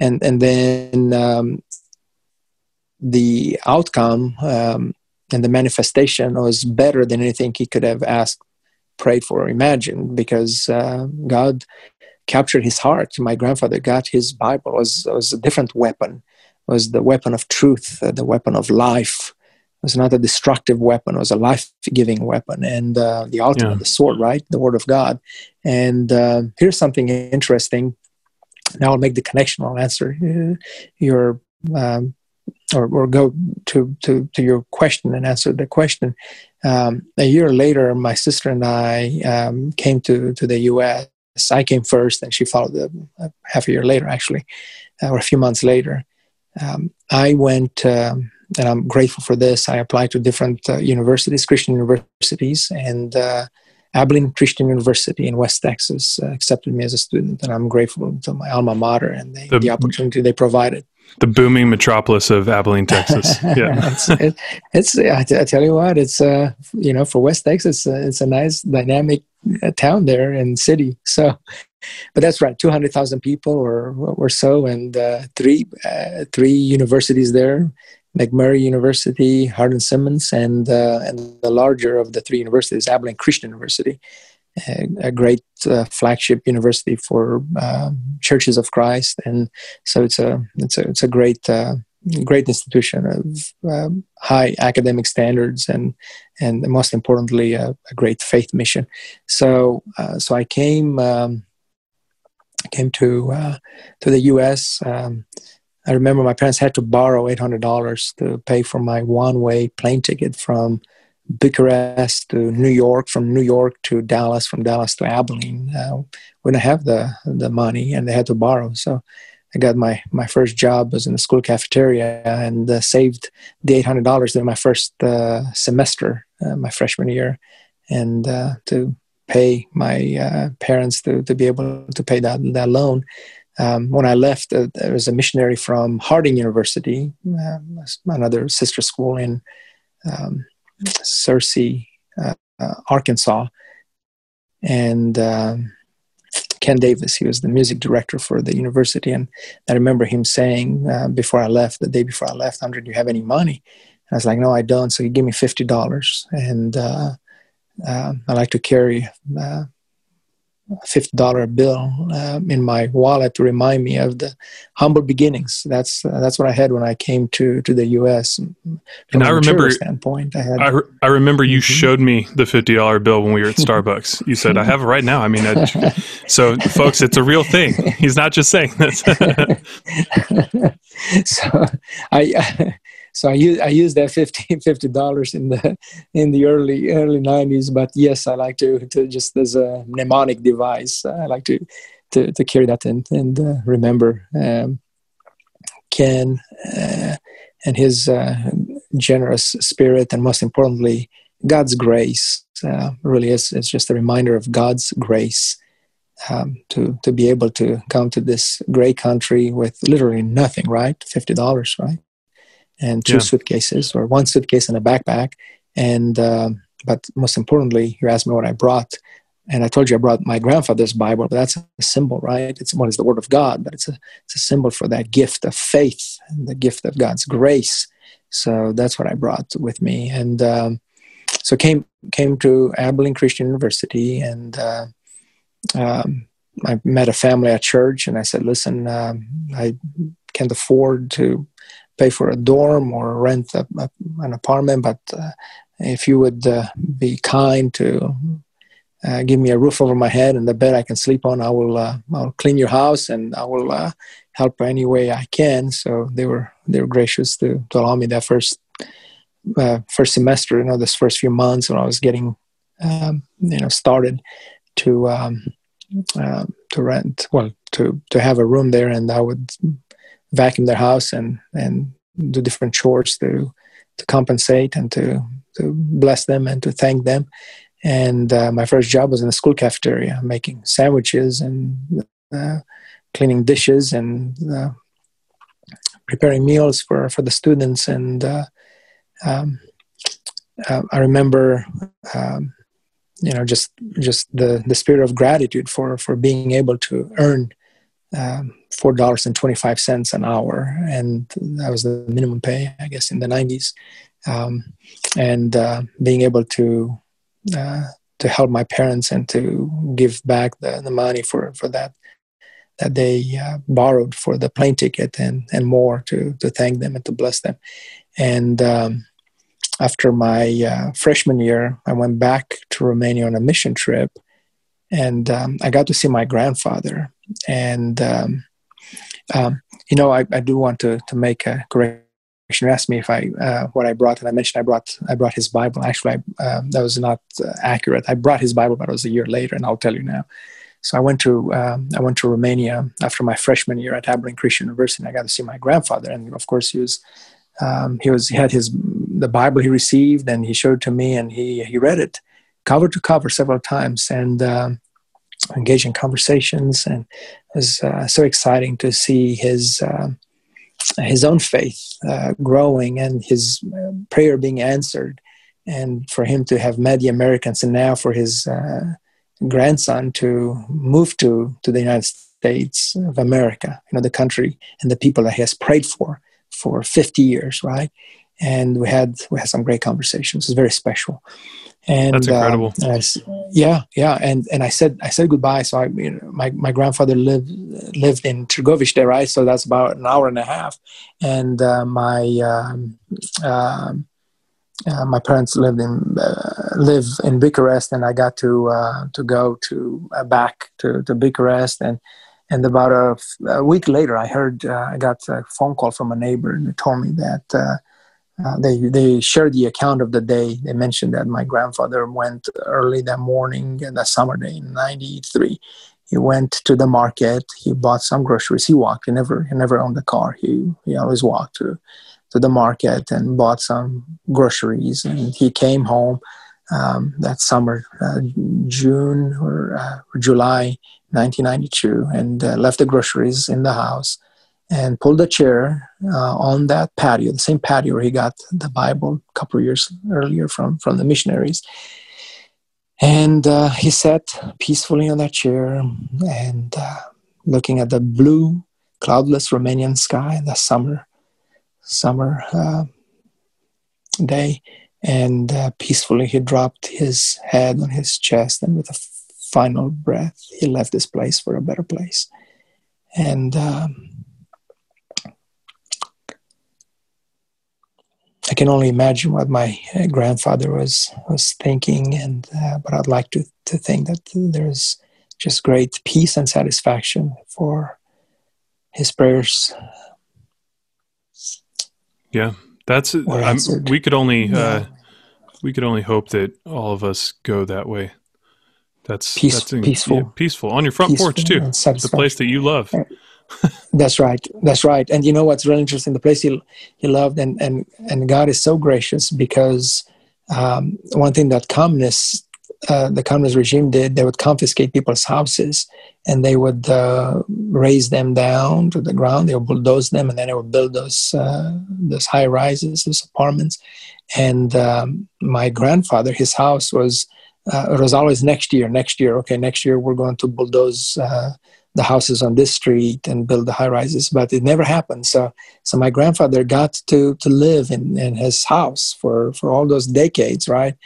and and then um, the outcome um, and the manifestation was better than anything he could have asked, prayed for, or imagined because uh, God captured his heart. My grandfather got his Bible was was a different weapon, it was the weapon of truth, uh, the weapon of life. It was not a destructive weapon; it was a life-giving weapon, and uh, the ultimate, yeah. the sword, right, the Word of God. And uh, here's something interesting. Now I'll make the connection. I'll answer uh, your um, or, or go to, to, to your question and answer the question. Um, a year later, my sister and I um, came to, to the US. I came first, and she followed uh, half a year later, actually, uh, or a few months later. Um, I went, um, and I'm grateful for this. I applied to different uh, universities, Christian universities, and uh, Abilene Christian University in West Texas uh, accepted me as a student, and I'm grateful to my alma mater and the, the, the opportunity they provided the booming metropolis of Abilene, Texas. Yeah, it's, it, it's I, tell you what, it's uh, you know, for West Texas, uh, it's a nice dynamic uh, town there and city. So, but that's right, two hundred thousand people or or so, and uh, three uh, three universities there. McMurry University, Hardin Simmons, and uh, and the larger of the three universities, Abilene Christian University a, great uh, flagship university for uh, churches of Christ, and so it's a it's a it's a great uh, great institution of um, high academic standards and and most importantly a, a great faith mission. So uh, so I came um, came to uh, to the U.S. Um, I remember my parents had to borrow eight hundred dollars to pay for my one way plane ticket from Bucharest to New York, from New York to Dallas, from Dallas to Abilene. Uh, we didn't have the the money, and they had to borrow. So I got my my first job was in the school cafeteria and uh, saved the eight hundred dollars during my first uh, semester, uh, my freshman year, and uh, to pay my uh, parents to to be able to pay that that loan. Um, when I left, there was a missionary from Harding University, another sister school in. Um, Searcy, uh, uh, Arkansas, and um, Ken Davis. He was the music director for the university, and I remember him saying uh, before I left, the day before I left, "Andre, do you have any money?" And I was like, "No, I don't." So he gave me fifty dollars, and I like to carry uh, fifty dollar bill um, in my wallet to remind me of the humble beginnings. That's uh, that's what I had when I came to to the U.S. From and I remember standpoint, I had. I, re- I remember you mm-hmm. showed me the fifty dollar bill when we were at Starbucks. You said, "I have it right now." I mean, I, so folks, it's a real thing. He's not just saying this. so I so I use I use that 50 dollars in the in the early early nineties. But yes, I like to to just as a mnemonic device. I like to to, to carry that and and uh, remember um, Ken uh, and his uh, generous spirit, and most importantly, God's grace. Uh, really is it's just a reminder of God's grace. Um, to to be able to come to this great country with literally nothing, right? Fifty dollars, right? And two yeah. suitcases or one suitcase and a backpack. And um, but most importantly, you asked me what I brought, and I told you I brought my grandfather's Bible. But that's a symbol, right? It's what is the Word of God, but it's a it's a symbol for that gift of faith and the gift of God's grace. So that's what I brought with me, and um, so came came to Abilene Christian University, and uh, um, I met a family at church, and I said, "Listen, um, I can't afford to pay for a dorm or rent a, a, an apartment, but uh, if you would uh, be kind to uh, give me a roof over my head and the bed I can sleep on. I will uh, I'll clean your house and I will uh, help any way I can. So they were they were gracious to, to allow me that first uh, first semester. You know, this first few months when I was getting um, you know started to um, uh, to rent well to to have a room there, and I would vacuum their house and and do different chores to to compensate and to to bless them and to thank them and uh, my first job was in the school cafeteria, making sandwiches and uh, cleaning dishes and uh, preparing meals for, for the students. And uh, um, uh, I remember, um, you know, just just the, the spirit of gratitude for, for being able to earn um, four dollars and twenty five cents an hour, and that was the minimum pay, I guess, in the nineties. Um, and uh, being able to uh, to help my parents and to give back the, the money for, for that that they uh, borrowed for the plane ticket and, and more to, to thank them and to bless them. And um, after my uh, freshman year, I went back to Romania on a mission trip, and um, I got to see my grandfather. And um, um you know, I, I do want to to make a correction. you asked me if I uh, what I brought, and I mentioned I brought I brought his Bible. Actually, I, um, that was not uh, accurate. I brought his Bible, but it was a year later, and I'll tell you now. So I went to um, I went to Romania after my freshman year at Abilene Christian University, and I got to see my grandfather. And of course, he was um, he was he had his the Bible he received, and he showed it to me, and he he read it cover to cover several times, and um, engaged in conversations, and was uh, so exciting to see his. Uh, his own faith uh, growing and his uh, prayer being answered, and for him to have met the Americans, and now for his uh, grandson to move to to the United States of America, you know, the country and the people that he has prayed for for 50 years, right? And we had we had some great conversations. It's very special. And that's incredible. Um, I, yeah, yeah. And and I said I said goodbye. So I, you know, my my grandfather lived lived in Târgoviște, there, right? So that's about an hour and a half. And uh, my um, uh, uh, my parents lived in uh, live in Bucharest, and I got to uh, to go to uh, back to, to Bucharest and. And about a, a week later, I heard I got a phone call from a neighbor, and they told me that uh, they they shared the account of the day. They mentioned that my grandfather went early that morning, that summer day in '93. He went to the market. He bought some groceries. He walked. He never he never owned a car. He he always walked to to the market and bought some groceries. And he came home um, that summer, uh, June or, uh, July 1992, and uh, left the groceries in the house and pulled a chair uh, on that patio, the same patio where he got the Bible a couple of years earlier from, from the missionaries. And uh, he sat peacefully on that chair and uh, looking at the blue, cloudless Romanian sky the summer, summer uh, day. And uh, peacefully he dropped his head on his chest, and with a final breath, he left this place for a better place. And um, I can only imagine what my uh, grandfather was was thinking, and uh, but I'd like to to think that there's just great peace and satisfaction for his prayers. Yeah, that's we could only uh, yeah. uh, we could only hope that all of us go that way. That's Peace, that's in, peaceful, yeah, peaceful on your front peaceful porch too. The place that you love. That's right. That's right. And you know what's really interesting? The place he he loved, and and and God is so gracious because um, one thing that communists, uh, the communist regime did, they would confiscate people's houses and they would uh, raze them down to the ground. They would bulldoze them, and then they would build those uh, those high rises, those apartments. And um, my grandfather, his house was. Uh, it was always next year, next year. Okay, next year we're going to bulldoze uh, the houses on this street and build the high rises, but it never happened. So, so my grandfather got to to live in, in his house for for all those decades, right?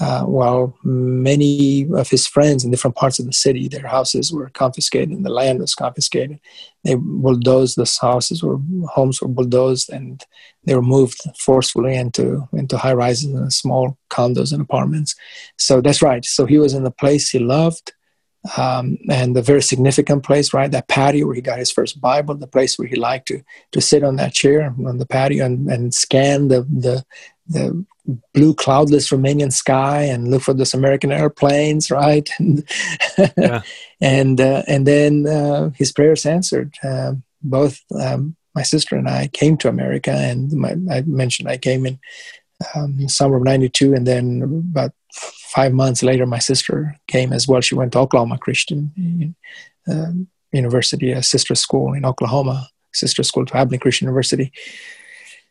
uh, while many of his friends in different parts of the city, their houses were confiscated and the land was confiscated. They bulldozed those houses, or homes were bulldozed, and they were moved forcefully into into high rises and small condos and apartments. So that's right. So he was in the place he loved. Um, and the very significant place, right? That patio where he got his first Bible, the place where he liked to to sit on that chair on the patio and, and scan the the the blue cloudless Romanian sky and look for those American airplanes, right? and yeah. and, uh, and then uh, his prayers answered. Uh, both um, my sister and I came to America, and my, I mentioned I came in um, summer of '92, and then about five months later, my sister came as well. She went to Oklahoma Christian um, University, a sister school in Oklahoma, sister school to Abilene Christian University.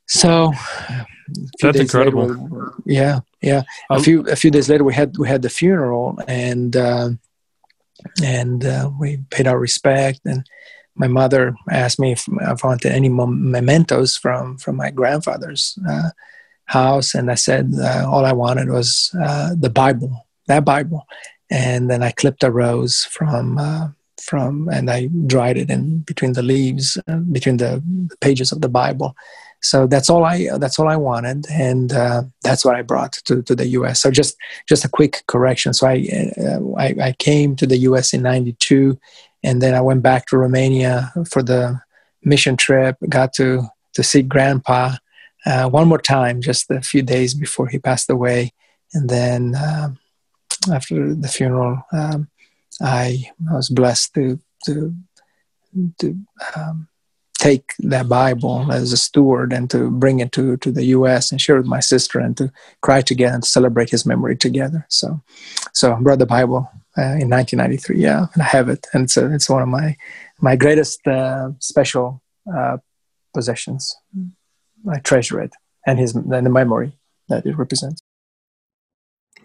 So that's incredible. Later, yeah, yeah. Um, a few a few days later, we had we had the funeral, and uh, and uh, we paid our respect. And my mother asked me if I wanted any mementos from from my grandfather's uh, house, and I said uh, all I wanted was uh, the Bible, that Bible. And then I clipped a rose from uh, from, and I dried it in between the leaves, between the pages of the Bible so that's all I that's all I wanted, and uh, that's what I brought to, to the U.S. So just just a quick correction. So I, uh, I, I came to the U.S. in '92, and then I went back to Romania for the mission trip. Got to to see Grandpa uh, one more time, just a few days before he passed away, and then um, after the funeral, um, I, I was blessed to to to um, take that Bible as a steward and to bring it to, to the U.S. and share with my sister and to cry together and to celebrate his memory together. So, so I brought the Bible uh, in 1993. Yeah, and I have it, and it's a, it's one of my my greatest uh, special uh, possessions. I treasure it and his and the memory that it represents.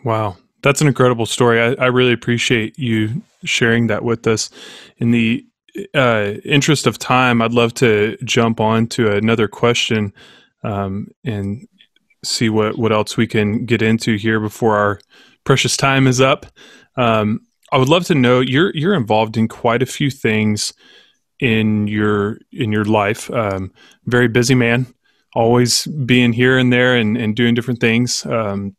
Wow, that's an incredible story. I, I really appreciate you sharing that with us. In the uh, interest of time, I'd love to jump on to another question um, and see what, what else we can get into here before our precious time is up. Um, I would love to know you're you're involved in quite a few things in your in your life. Um, very busy man, always being here and there and, and doing different things. Um,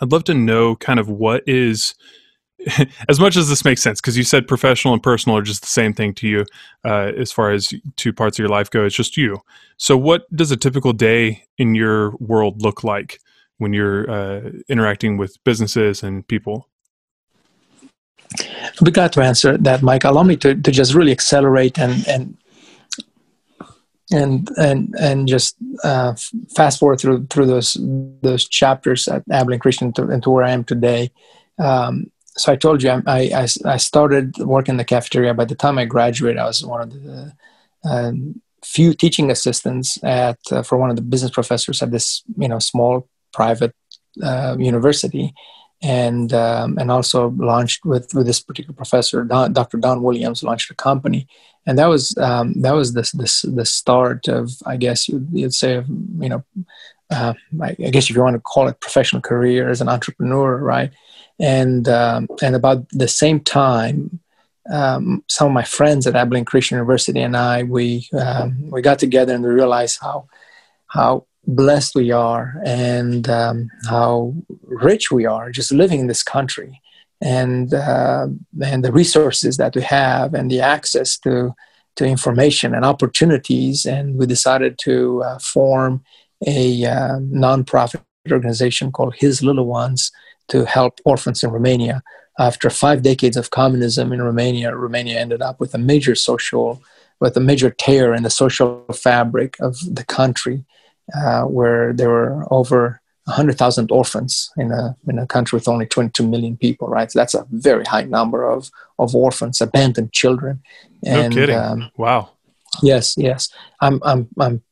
I'd love to know kind of what is as much as this makes sense, because you said professional and personal are just the same thing to you, uh, as far as two parts of your life go. It's just you. So, what does a typical day in your world look like when you're uh, interacting with businesses and people? We got to answer that, Mike. Allow me to, to just really accelerate and and and and and just uh, fast forward through through those those chapters at Abilene Christian to, where I am today. Um, so I told you I, I, I started working in the cafeteria. By the time I graduated, I was one of the uh, few teaching assistants at uh, for one of the business professors at this you know small private uh, university, and um, and also launched with with this particular professor, Don, Dr. Don Williams, launched a company, and that was um, that was this this the start of I guess you'd, you'd say you know. Uh, I, I guess if you want to call it professional career as an entrepreneur, right? and um, and about the same time, um, some of my friends at Abilene Christian University and I we um, we got together and we realized how how blessed we are and um, how rich we are just living in this country and uh, and the resources that we have and the access to to information and opportunities and we decided to uh, form a uh, nonprofit organization called His Little Ones to help orphans in Romania. After five decades of communism in Romania, Romania ended up with a major social, with a major tear in the social fabric of the country, uh, where there were over 100,000 orphans in a, in a country with only 22 million people, right? So that's a very high number of, of orphans, abandoned children. And, no kidding. Um, wow. Yes, yes. I'm, I'm, I'm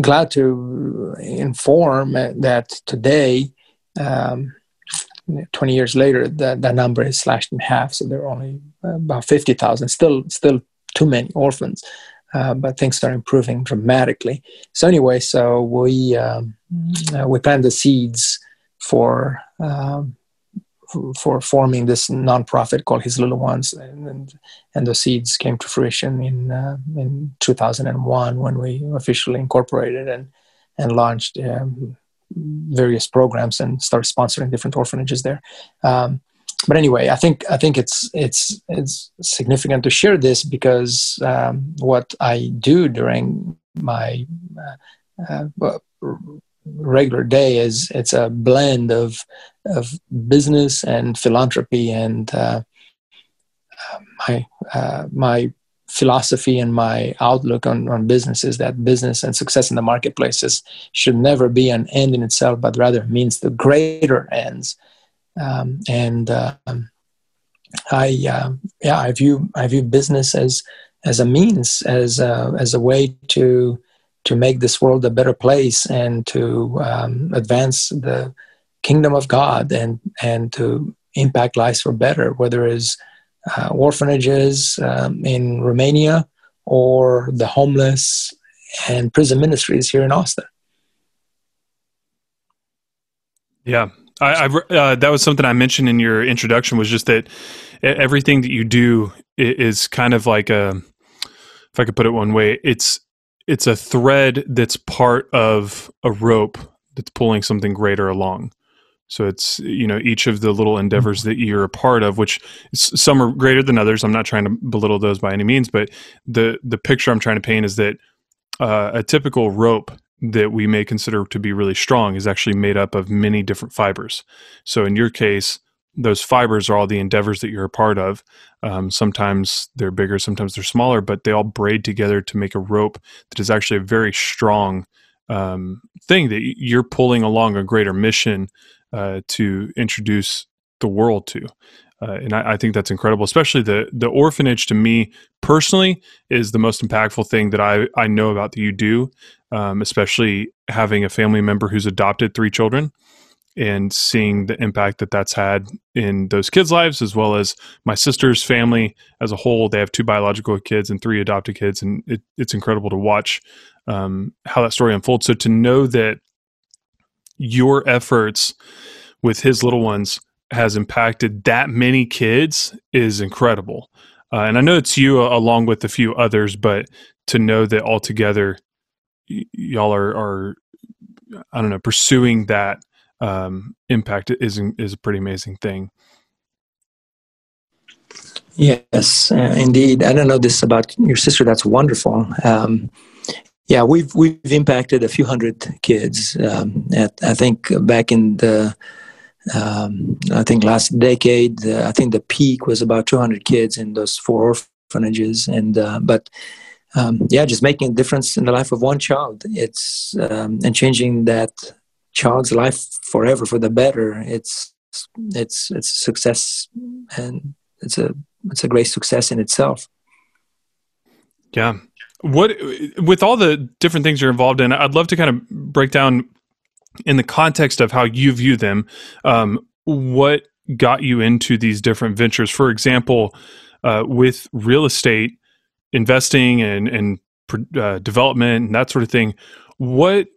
glad to inform that today um, 20 years later, that, that number is slashed in half. So there are only about 50,000, still, still too many orphans. Uh, but things are improving dramatically. So anyway, so we um, uh, we planted the seeds for um, for forming this nonprofit called His Little Ones, and and, and the seeds came to fruition in uh, in 2001 when we officially incorporated and and launched um, various programs and started sponsoring different orphanages there. Um, but anyway, I think I think it's it's it's significant to share this because um, what I do during my uh, uh, regular day is it's a blend of of business and philanthropy and uh, my uh, my philosophy and my outlook on, on business is that business and success in the marketplaces should never be an end in itself but rather means the greater ends um, and um, I uh, yeah I view I view business as as a means as a, as a way to to make this world a better place and to um, advance the kingdom of God and and to impact lives for better, whether it's uh, orphanages um, in Romania or the homeless and prison ministries here in Austin. Yeah, I, I uh, that was something I mentioned in your introduction was just that everything that you do is kind of like a, if I could put it one way, it's it's a thread that's part of a rope that's pulling something greater along. So it's you know each of the little endeavors mm-hmm. that you're a part of, which some are greater than others. I'm not trying to belittle those by any means, but the the picture I'm trying to paint is that uh, a typical rope that we may consider to be really strong is actually made up of many different fibers. So in your case, those fibers are all the endeavors that you're a part of. Um, sometimes they're bigger, sometimes they're smaller, but they all braid together to make a rope that is actually a very strong um, thing that you're pulling along a greater mission uh, to introduce the world to. Uh, and I, I, think that's incredible, especially the the orphanage. To me personally, is the most impactful thing that I I know about that you do. Um, especially having a family member who's adopted three children and seeing the impact that that's had in those kids' lives, as well as my sister's family as a whole. They have two biological kids and three adopted kids, and it, it's incredible to watch um, how that story unfolds. So to know that your efforts with his little ones has impacted that many kids is incredible. Uh, and I know it's you uh, along with a few others, but to know that altogether y- y'all are, are, I don't know, pursuing that um, impact is is a pretty amazing thing. Yes, uh, indeed. I don't know this about your sister. That's wonderful. Um, yeah, we've we've impacted a few hundred kids. Um, at, I think back in the um, I think last decade, uh, I think the peak was about 200 kids in those four orphanages. And uh, but um, yeah, just making a difference in the life of one child. It's um, and changing that child's life forever for the better. It's it's it's a success, and it's a it's a great success in itself. Yeah. What with all the different things you're involved in, I'd love to kind of break down in the context of how you view them. Um, what got you into these different ventures? For example, uh, with real estate investing and and uh, development and that sort of thing. What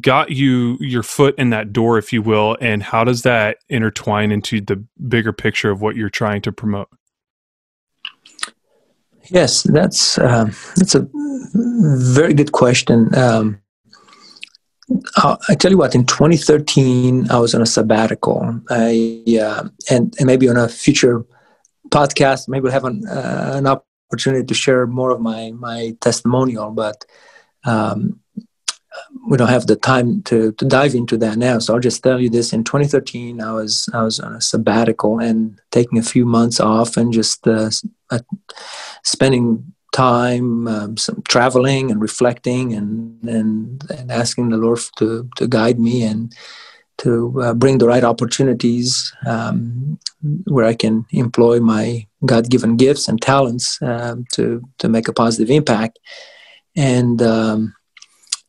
got you your foot in that door, if you will, and how does that intertwine into the bigger picture of what you're trying to promote? Yes, that's um, that's a very good question. Um, I tell you what, in 2013, I was on a sabbatical. I uh, and, and maybe on a future podcast, maybe we'll have an, uh, an opportunity to share more of my my testimonial. But um, we don't have the time to, to dive into that now. So I'll just tell you this: in 2013, I was I was on a sabbatical and taking a few months off and just uh, uh, spending time, um, some traveling and reflecting, and, and and asking the Lord to to guide me and to uh, bring the right opportunities um, where I can employ my God-given gifts and talents um, to to make a positive impact. And um,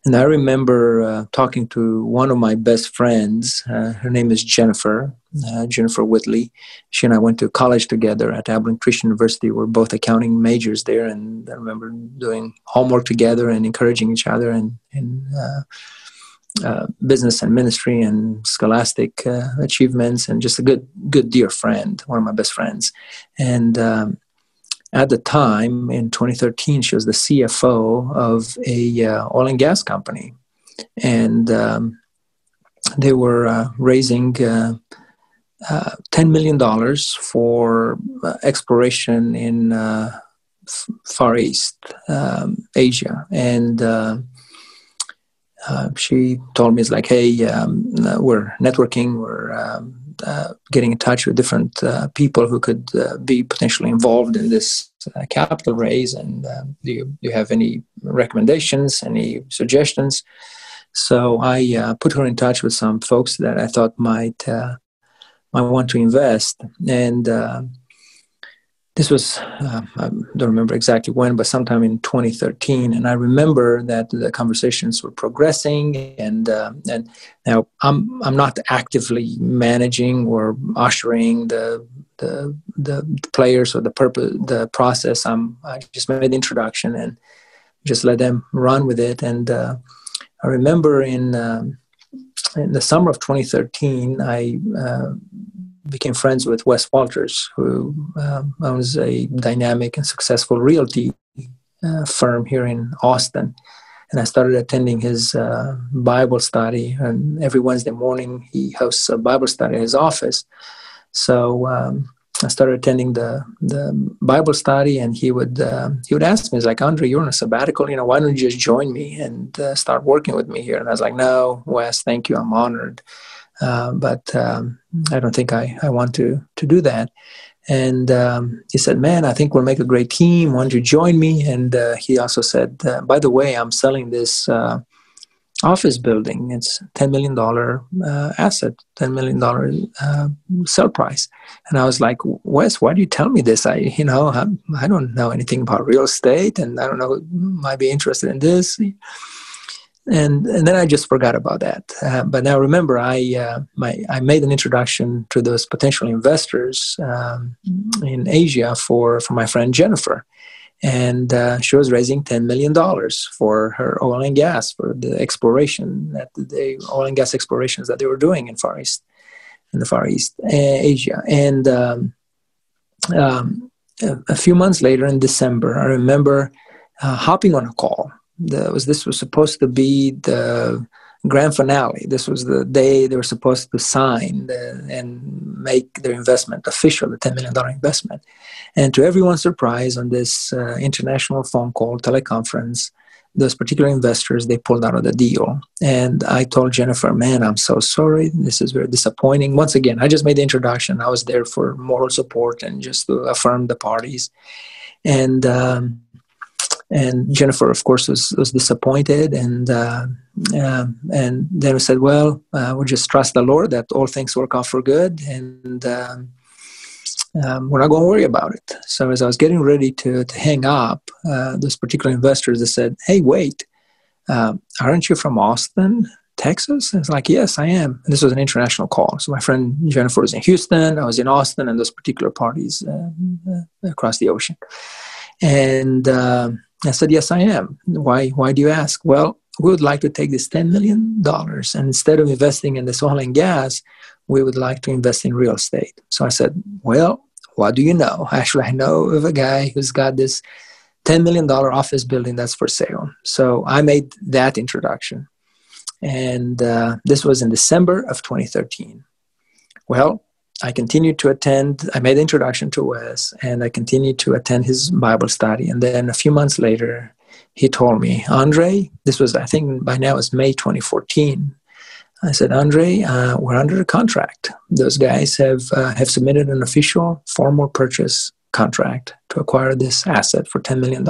and I remember uh, talking to one of my best friends. Uh, her name is Jennifer, uh, Jennifer Whitley. She and I went to college together at Abilene Christian University. We're both accounting majors there. And I remember doing homework together and encouraging each other. in, and, uh, uh, business and ministry and scholastic uh, achievements, and just a good, good dear friend, one of my best friends. And um, at the time, in 2013, she was the CFO of a uh, oil and gas company, and um, they were uh, raising. Uh, uh, $10 million for exploration in Far East um, Asia, and uh, uh, she told me it's like, hey, um, we're networking, we're um, uh, getting in touch with different uh, people who could uh, be potentially involved in this uh, capital raise, and um, do you, do, you, have any recommendations, any suggestions? So I put her in touch with some folks that I thought might might want to invest, and this was uh, i don't remember exactly when but sometime in 2013 and i remember that the conversations were progressing and uh, and now i'm i'm not actively managing or ushering the the the players or the purpose the process. I'm i just made the introduction and just let them run with it. And uh, i remember in um, in the summer of 2013 i uh, became friends with Wes Walters, who um, owns a dynamic and successful realty uh, firm here in Austin. And I started attending his uh, Bible study. And every Wednesday morning, he hosts a Bible study in his office. So um, I started attending the the Bible study, and he would uh, he would ask me, "He's like Andre, you're on a sabbatical. You know, why don't you just join me and uh, start working with me here?" And I was like, "No, Wes, thank you. I'm honored." Uh, but um, I don't think I, I want to to do that. And um, he said, "Man, I think we'll make a great team. Why don't you join me?" And uh, he also said, uh, "By the way, I'm selling this uh, office building. It's ten million dollar uh, asset, ten million dollar sell price." And I was like, "Wes, why do you tell me this? I, you know, I, I don't know anything about real estate, and I don't know might be interested in this." and and then I just forgot about that. Uh, but now remember, I uh, my I made an introduction to those potential investors um, in Asia for for my friend Jennifer, and uh, she was raising ten million dollars for her oil and gas for the exploration that the oil and gas explorations that they were doing in Far East in the Far East Asia, and um, um, a, few months later in December, I remember uh, hopping on a call. Was this was supposed to be the grand finale. This was the day they were supposed to sign the, and make their investment official, the $10 million investment. And to everyone's surprise, on this uh, international phone call, teleconference, those particular investors, they pulled out of the deal. And I told Jennifer, man, I'm so sorry. This is very disappointing. Once again, I just made the introduction. I was there for moral support and just to affirm the parties. And um, and Jennifer, of course, was, was disappointed, and uh, um, and then we said, well, uh, we just trust the Lord that all things work out for good, and um, um, we're not going to worry about it. So as I was getting ready to to hang up, uh, those particular investor said, hey, wait, uh, aren't you from Austin? Texas? And it's like, yes, I am. And this was an international call. So my friend Jennifer was in Houston, I was in Austin, and those particular parties uh, uh, across the ocean. And I said, Yes, I am. Why, why do you ask? Well, we would like to take this $10 million and instead of investing in this oil and gas, we would like to invest in real estate. So I said, Well, what do you know? Actually, I know of a guy who's got this $10 million office building that's for sale. So I made that introduction. And uh, this was in December of 2013. Well, I continued to attend. I made the introduction to Wes, and I continued to attend his Bible study. And then a few months later, he told me, Andre, this was I think by now it was May 2014. I said, Andre, uh, we're under a contract. Those guys have uh, have submitted an official formal purchase contract to acquire this asset for $10 million.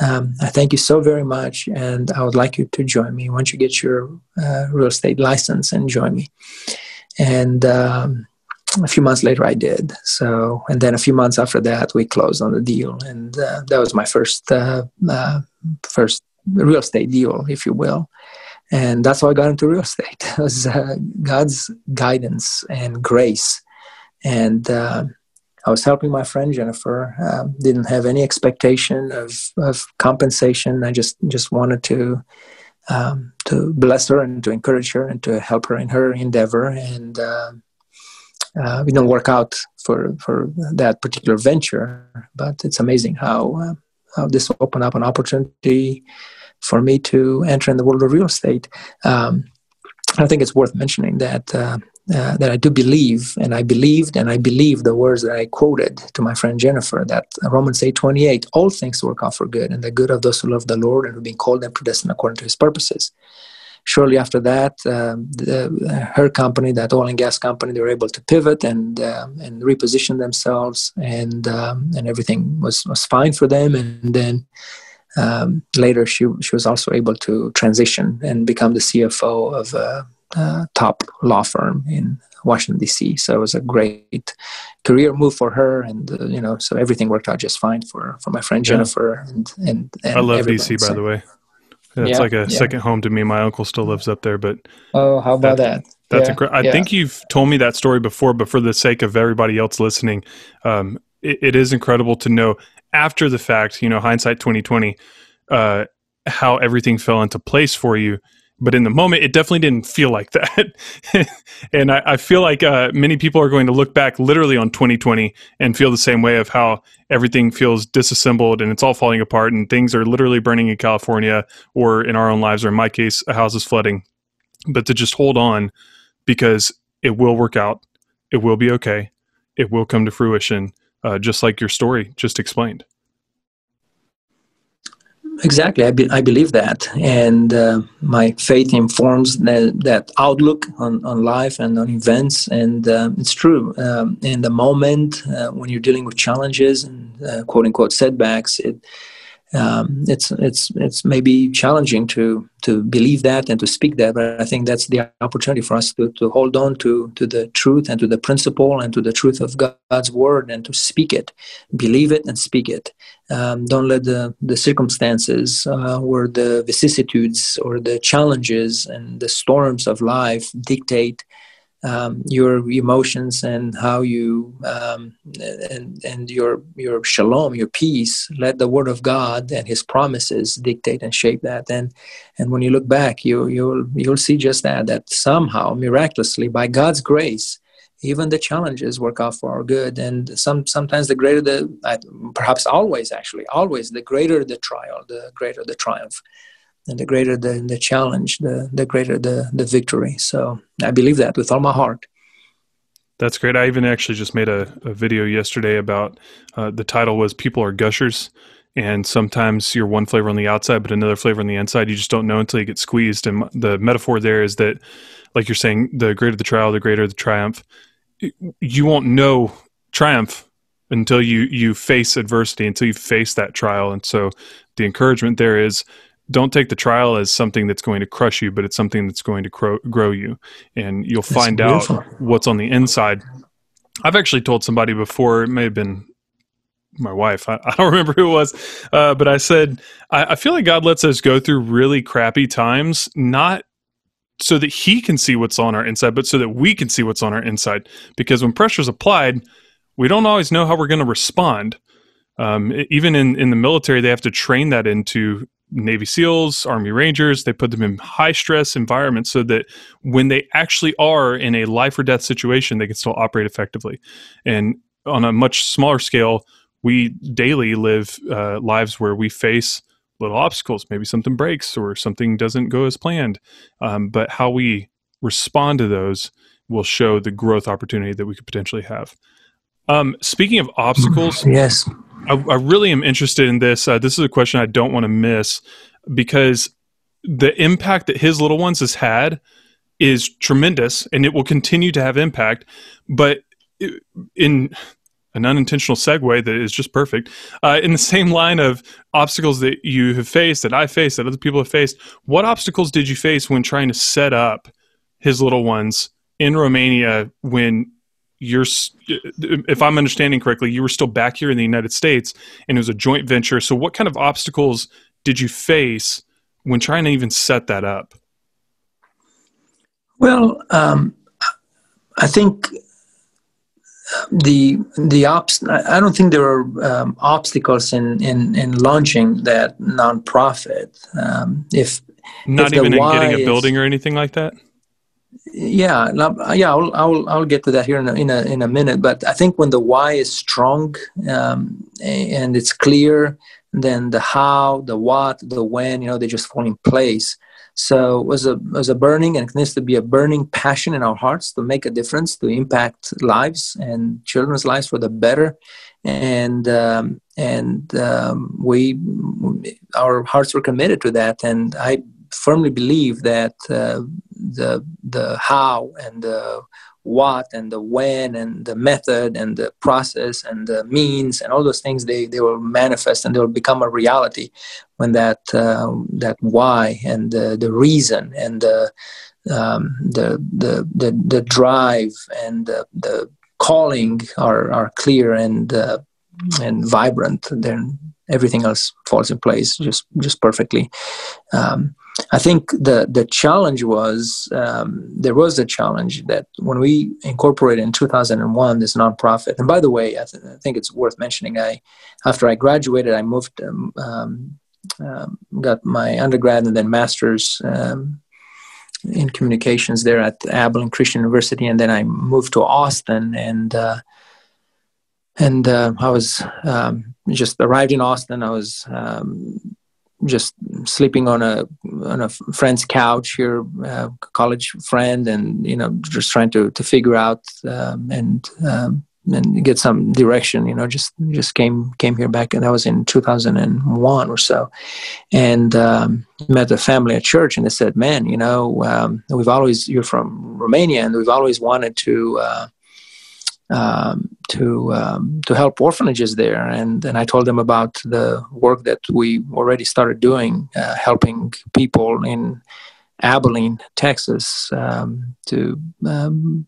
Um, I thank you so very much, and I would like you to join me once you get your uh, real estate license and join me. And um, a few months later, I did. So, and then a few months after that, we closed on the deal, and uh, that was my first uh, uh, first real estate deal, if you will. And that's how I got into real estate. It was uh, God's guidance and grace, and I was helping my friend Jennifer. Um, didn't have any expectation of, of compensation. I just just wanted to um, to bless her and to encourage her and to help her in her endeavor. And uh, uh, we don't work out for for that particular venture, but it's amazing how uh, how this opened up an opportunity for me to enter in the world of real estate. Um, I think it's worth mentioning that uh, uh, that I do believe, and I believed, and I believe the words that I quoted to my friend Jennifer, that Romans eight twenty eight, all things work out for good, and the good of those who love the Lord and who have been called and predestined according to His purposes. Shortly after that, um, the, her company, that oil and gas company, they were able to pivot and uh, and reposition themselves, and um, and everything was was fine for them. And then um, later, she she was also able to transition and become the CFO of a, a top law firm in Washington D.C. So it was a great career move for her, and uh, you know, so everything worked out just fine for for my friend Jennifer and, and, and I love D.C. by so, the way. It's yeah, like a yeah. second home to me. My uncle still lives up there, but oh, how about that? that? That's incredible. I think you've told me that story before, but for the sake of everybody else listening, um, it, it is incredible to know after the fact, you know, hindsight 2020, uh, how everything fell into place for you. But in the moment, it definitely didn't feel like that. and I, I, feel like uh, many people are going to look back literally on 2020 and feel the same way of how everything feels disassembled and it's all falling apart and things are literally burning in California or in our own lives, or in my case, a house is flooding. But to just hold on because it will work out, it will be okay, it will come to fruition uh, just like your story just explained. Exactly, I, be, I believe that, and uh, my faith informs that, that outlook on, on life and on events, and uh, it's true. Um, in the moment uh, when you're dealing with challenges and uh, quote unquote setbacks, it um, it's it's it's maybe challenging to to believe that and to speak that, but I think that's the opportunity for us to, to hold on to to the truth and to the principle and to the truth of God's word and to speak it, believe it and speak it. Um, don't let the the circumstances uh, or the vicissitudes or the challenges and the storms of life dictate um, your emotions and how you um, and and your your shalom, your peace. Let the word of God and His promises dictate and shape that. And and when you look back, you you'll you'll see just that that somehow miraculously by God's grace. Even the challenges work out for our good, and some sometimes the greater the, perhaps always actually, always the greater the trial, the greater the triumph and the greater the, the challenge, the, the greater the, the victory. So I believe that with all my heart. That's great. I even actually just made a, a video yesterday about uh, the title was People Are Gushers. And sometimes you're one flavor on the outside, but another flavor on the inside. You just don't know until you get squeezed. And the metaphor there is that, like you're saying, the greater the trial, the greater the triumph. You won't know triumph until you you face adversity, until you face that trial. And so the encouragement there is don't take the trial as something that's going to crush you, but it's something that's going to grow, grow you, and you'll that's find beautiful. out what's on the inside. I've actually told somebody before, it may have been my wife. I, I don't remember who it was, uh, but I said I, I feel like God lets us go through really crappy times, not so that He can see what's on our inside, but so that we can see what's on our inside. Because when pressure's applied, we don't always know how we're going to respond. Um, even in, in the military, they have to train that into Navy SEALs, Army Rangers, they put them in high stress environments so that when they actually are in a life or death situation, they can still operate effectively. And on a much smaller scale, we daily live uh, lives where we face little obstacles. Maybe something breaks or something doesn't go as planned. Um, but how we respond to those will show the growth opportunity that we could potentially have. Um, speaking of obstacles, yes, I, I really am interested in this. Uh, this is a question I don't want to miss because the impact that his little ones has had is tremendous and it will continue to have impact. But in an unintentional segue that is just perfect, uh, in the same line of obstacles that you have faced, that I faced, that other people have faced, what obstacles did you face when trying to set up his little ones in Romania when you're if i'm understanding correctly you were still back here in the united states and it was a joint venture. So what kind of obstacles did you face when trying to even set that up? Well um, i think the the ops i don't think there are um, obstacles in, in in launching that nonprofit. Um, if Not even in getting a building is, or anything like that. Yeah, yeah, I'll, I'll, I'll get to that here in a, in a, in a minute. But I think when the why is strong um, and it's clear, then the how, the what, the when, you know, they just fall in place. So it was a was a burning and it needs to be a burning passion in our hearts to make a difference, to impact lives and children's lives for the better, and um, and um, we our hearts were committed to that. And I firmly believe that uh, the the how and the what and the when and the method and the process and the means and all those things they, they will manifest and they will become a reality when that uh, that why and the, the reason and the, um, the, the the the drive and the, the calling are are clear and uh, and vibrant then everything else falls in place just just perfectly. Um, I think the the challenge was um, there was a challenge that when we incorporated in 2001 this nonprofit. And by the way, I, th- I think it's worth mentioning. I after I graduated, I moved, um, um, um got my undergrad and then master's um, in communications there at Abilene Christian University, and then I moved to Austin and. Uh, and uh, I was um, just arrived in Austin. I was just sleeping on a on a friend's couch here, uh, college friend, and you know just trying to to figure out um, and um, and get some direction. You know, just just came came here back, and that was in 2001 or so, and um, met a family at church, and they said, "Man, you know, um, we've always you're from Romania, and we've always wanted to." Uh, um, to um, to help orphanages there, and and I told them about the work that we already started doing, uh, helping people in Abilene, Texas, um, to um,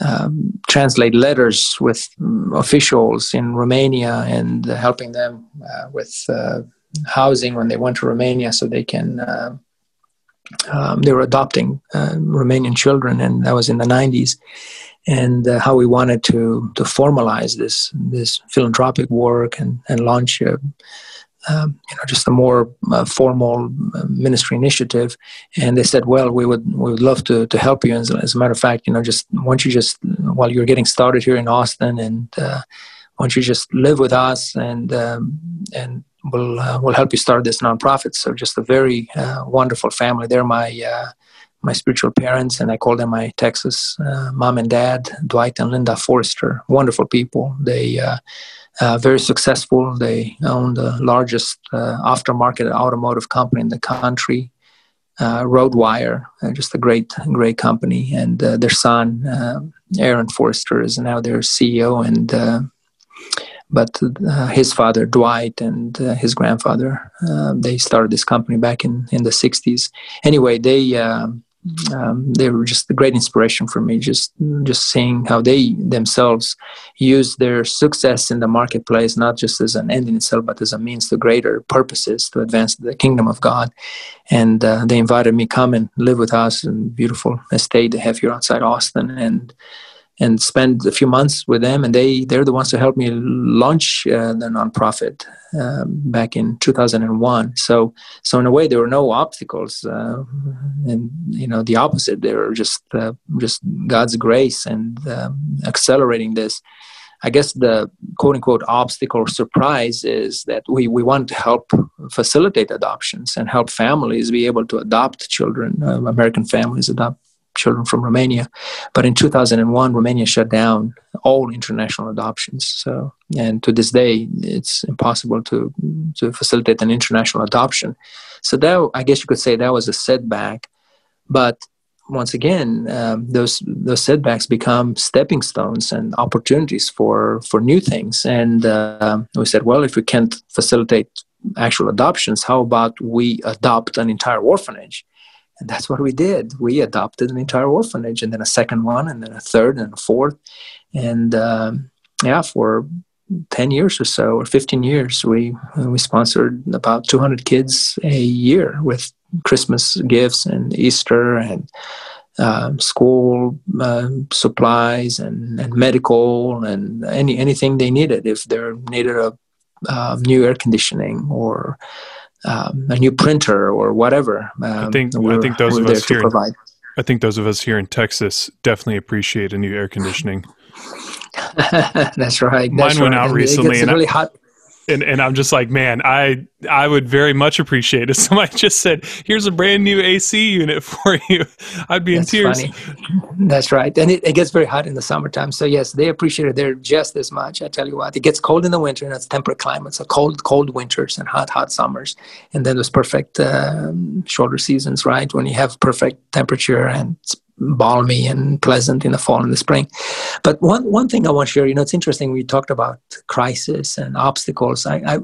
um, translate letters with officials in Romania and helping them uh, with uh, housing when they went to Romania, so they can. Uh, um, they were adopting uh, Romanian children, and that was in the 90s and uh, how we wanted to to formalize this this philanthropic work and and launch a, um, you know just a more uh, formal uh, ministry initiative. And they said well we would we would love to to help you. As, as a matter of fact you know just once you just while you're getting started here in Austin and uh, once you just live with us and um, and we'll uh, we'll help you start this nonprofit. So just a very uh, wonderful family. They're my my spiritual parents, and I call them my Texas uh, mom and dad, Dwight and Linda Forrester. Wonderful people. They uh, uh, very successful. They own the largest uh, aftermarket automotive company in the country, uh, Roadwire. Uh, just a great, great company. And their son, Aaron Forrester, is now their CEO. And but his father, Dwight, and his grandfather, they started this company back in in the '60s. Anyway, they um, they were just a great inspiration for me. Just just seeing how they themselves use their success in the marketplace not just as an end in itself, but as a means to greater purposes to advance the kingdom of God. And uh, they invited me come and live with us in beautiful estate they have here outside Austin, and and spend a few months with them and they they're the ones who helped me launch uh, the nonprofit um, back in 2001 so so in a way there were no obstacles uh, and you know the opposite. They were just uh, just god's grace and um, accelerating this. I guess the quote unquote obstacle or surprise is that we, we want to help facilitate adoptions and help families be able to adopt children, uh, American families adopt children from Romania. But in 2001, Romania shut down all international adoptions. So, and to this day, it's impossible to to facilitate an international adoption. So that I guess you could say that was a setback. But once again, um, those those setbacks become stepping stones and opportunities for for new things. And uh, we said, well, if we can't facilitate actual adoptions, how about we adopt an entire orphanage? And that's what we did. We adopted an entire orphanage, and then a second one, and then a third, and a fourth. And um, yeah, for 10 years or so, or 15 years, we, we sponsored about 200 kids a year with Christmas gifts and Easter and um, school uh, supplies and, and medical and any anything they needed. If they needed a um, new air conditioning or um, a new printer or whatever. Um, I think I think those of us here. In, I think those of us here in Texas definitely appreciate a new air conditioning. That's right. Mine That's went right. out recently, and really I, hot and and I'm just like, man, I I would very much appreciate if somebody just said, "Here's a brand new AC unit for you." I'd be That's in tears. Funny. That's right, and it, it, gets very hot in the summertime. So yes, they appreciate it there just as much. I tell you what, it gets cold in the winter, and it's temperate climates, so cold cold winters and hot hot summers, and then those perfect um, shoulder seasons, right? When you have perfect temperature and balmy and pleasant in the fall and the spring. But one one thing I want to share, you know, it's interesting. We talked about crisis and obstacles. I I,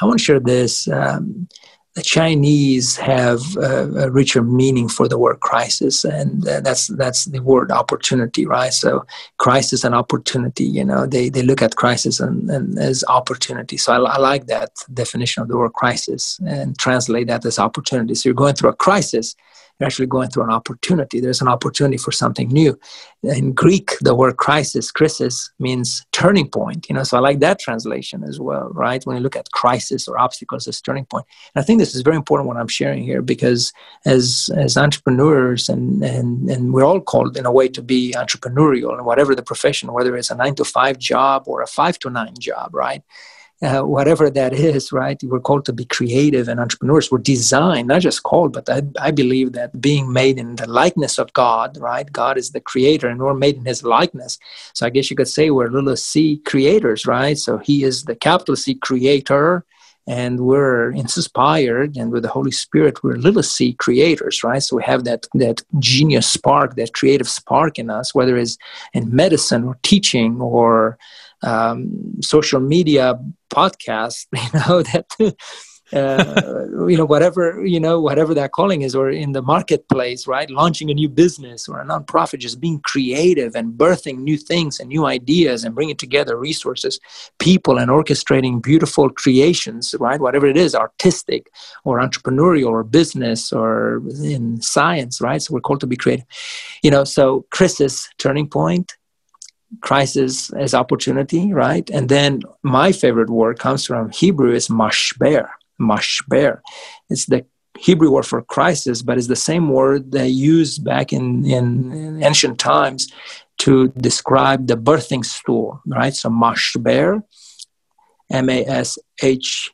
I want to share this. Um, the Chinese have a, a, richer meaning for the word crisis, and uh, that's that's the word opportunity, right? So, crisis and opportunity. You know, they they look at crisis and, and as opportunity. So, I, I like that definition of the word crisis and translate that as opportunity. So, you're going through a crisis, you're actually going through an opportunity. There's an opportunity for something new. In Greek, the word crisis, crisis, means turning point. You know, so I like that translation as well, right? When you look at crisis or obstacles as turning point. And I think this is very important what I'm sharing here because as as entrepreneurs and and and we're all called in a way to be entrepreneurial and whatever the profession, whether it's a nine to five job or a five to nine job, right? Uh, whatever that is, right? We're called to be creative and entrepreneurs. We're designed, not just called, but I, I believe that being made in the likeness of God, right? God is the creator and we're made in his likeness. So I guess you could say we're little c creators, right? So he is the capital C creator and we're inspired and with the holy spirit we're little c creators right so we have that that genius spark that creative spark in us whether it's in medicine or teaching or um, social media podcast you know that uh, you know whatever you know whatever that calling is or in the marketplace right? Launching a new business or a nonprofit just being creative and birthing new things and new ideas and bringing together resources people and orchestrating beautiful creations right? Whatever it is artistic or entrepreneurial or business or in science right? So we're called to be creative. You know so chris's turning point crisis as opportunity, right? And then my favorite word comes from Hebrew is mashber. Mashber. It's the Hebrew word for crisis, but it's the same word they used back in, in, ancient times to describe the birthing stool, right? So mashber, M-A-S-H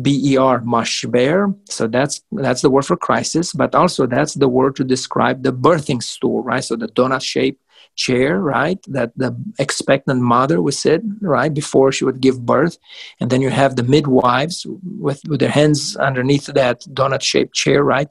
B-E-R, mashber. So that's that's the word for crisis, but also that's the word to describe the birthing stool, right? So the donut shape chair, right? That the expectant mother would sit, right, before she would give birth. And then you have the midwives with, with their hands underneath that donut shaped chair, right?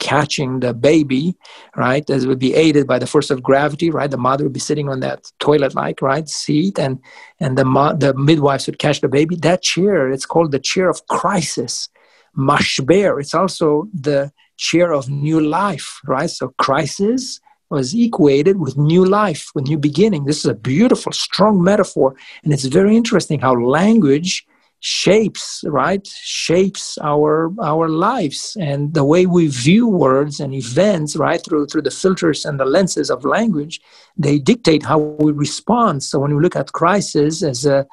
Catching the baby, right? As would be aided by the force of gravity, right? The mother would be sitting on that toilet like, right, seat, and and the mo- the midwives would catch the baby. That chair, it's called the chair of crisis, mashber. It's also the chair of new life, right? So crisis, was equated with new life, with new beginning. This is a beautiful, strong metaphor. And it's very interesting how language shapes right shapes our our lives and the way we view words and events right through through the filters and the lenses of language they dictate how we respond so when we look at crisis as a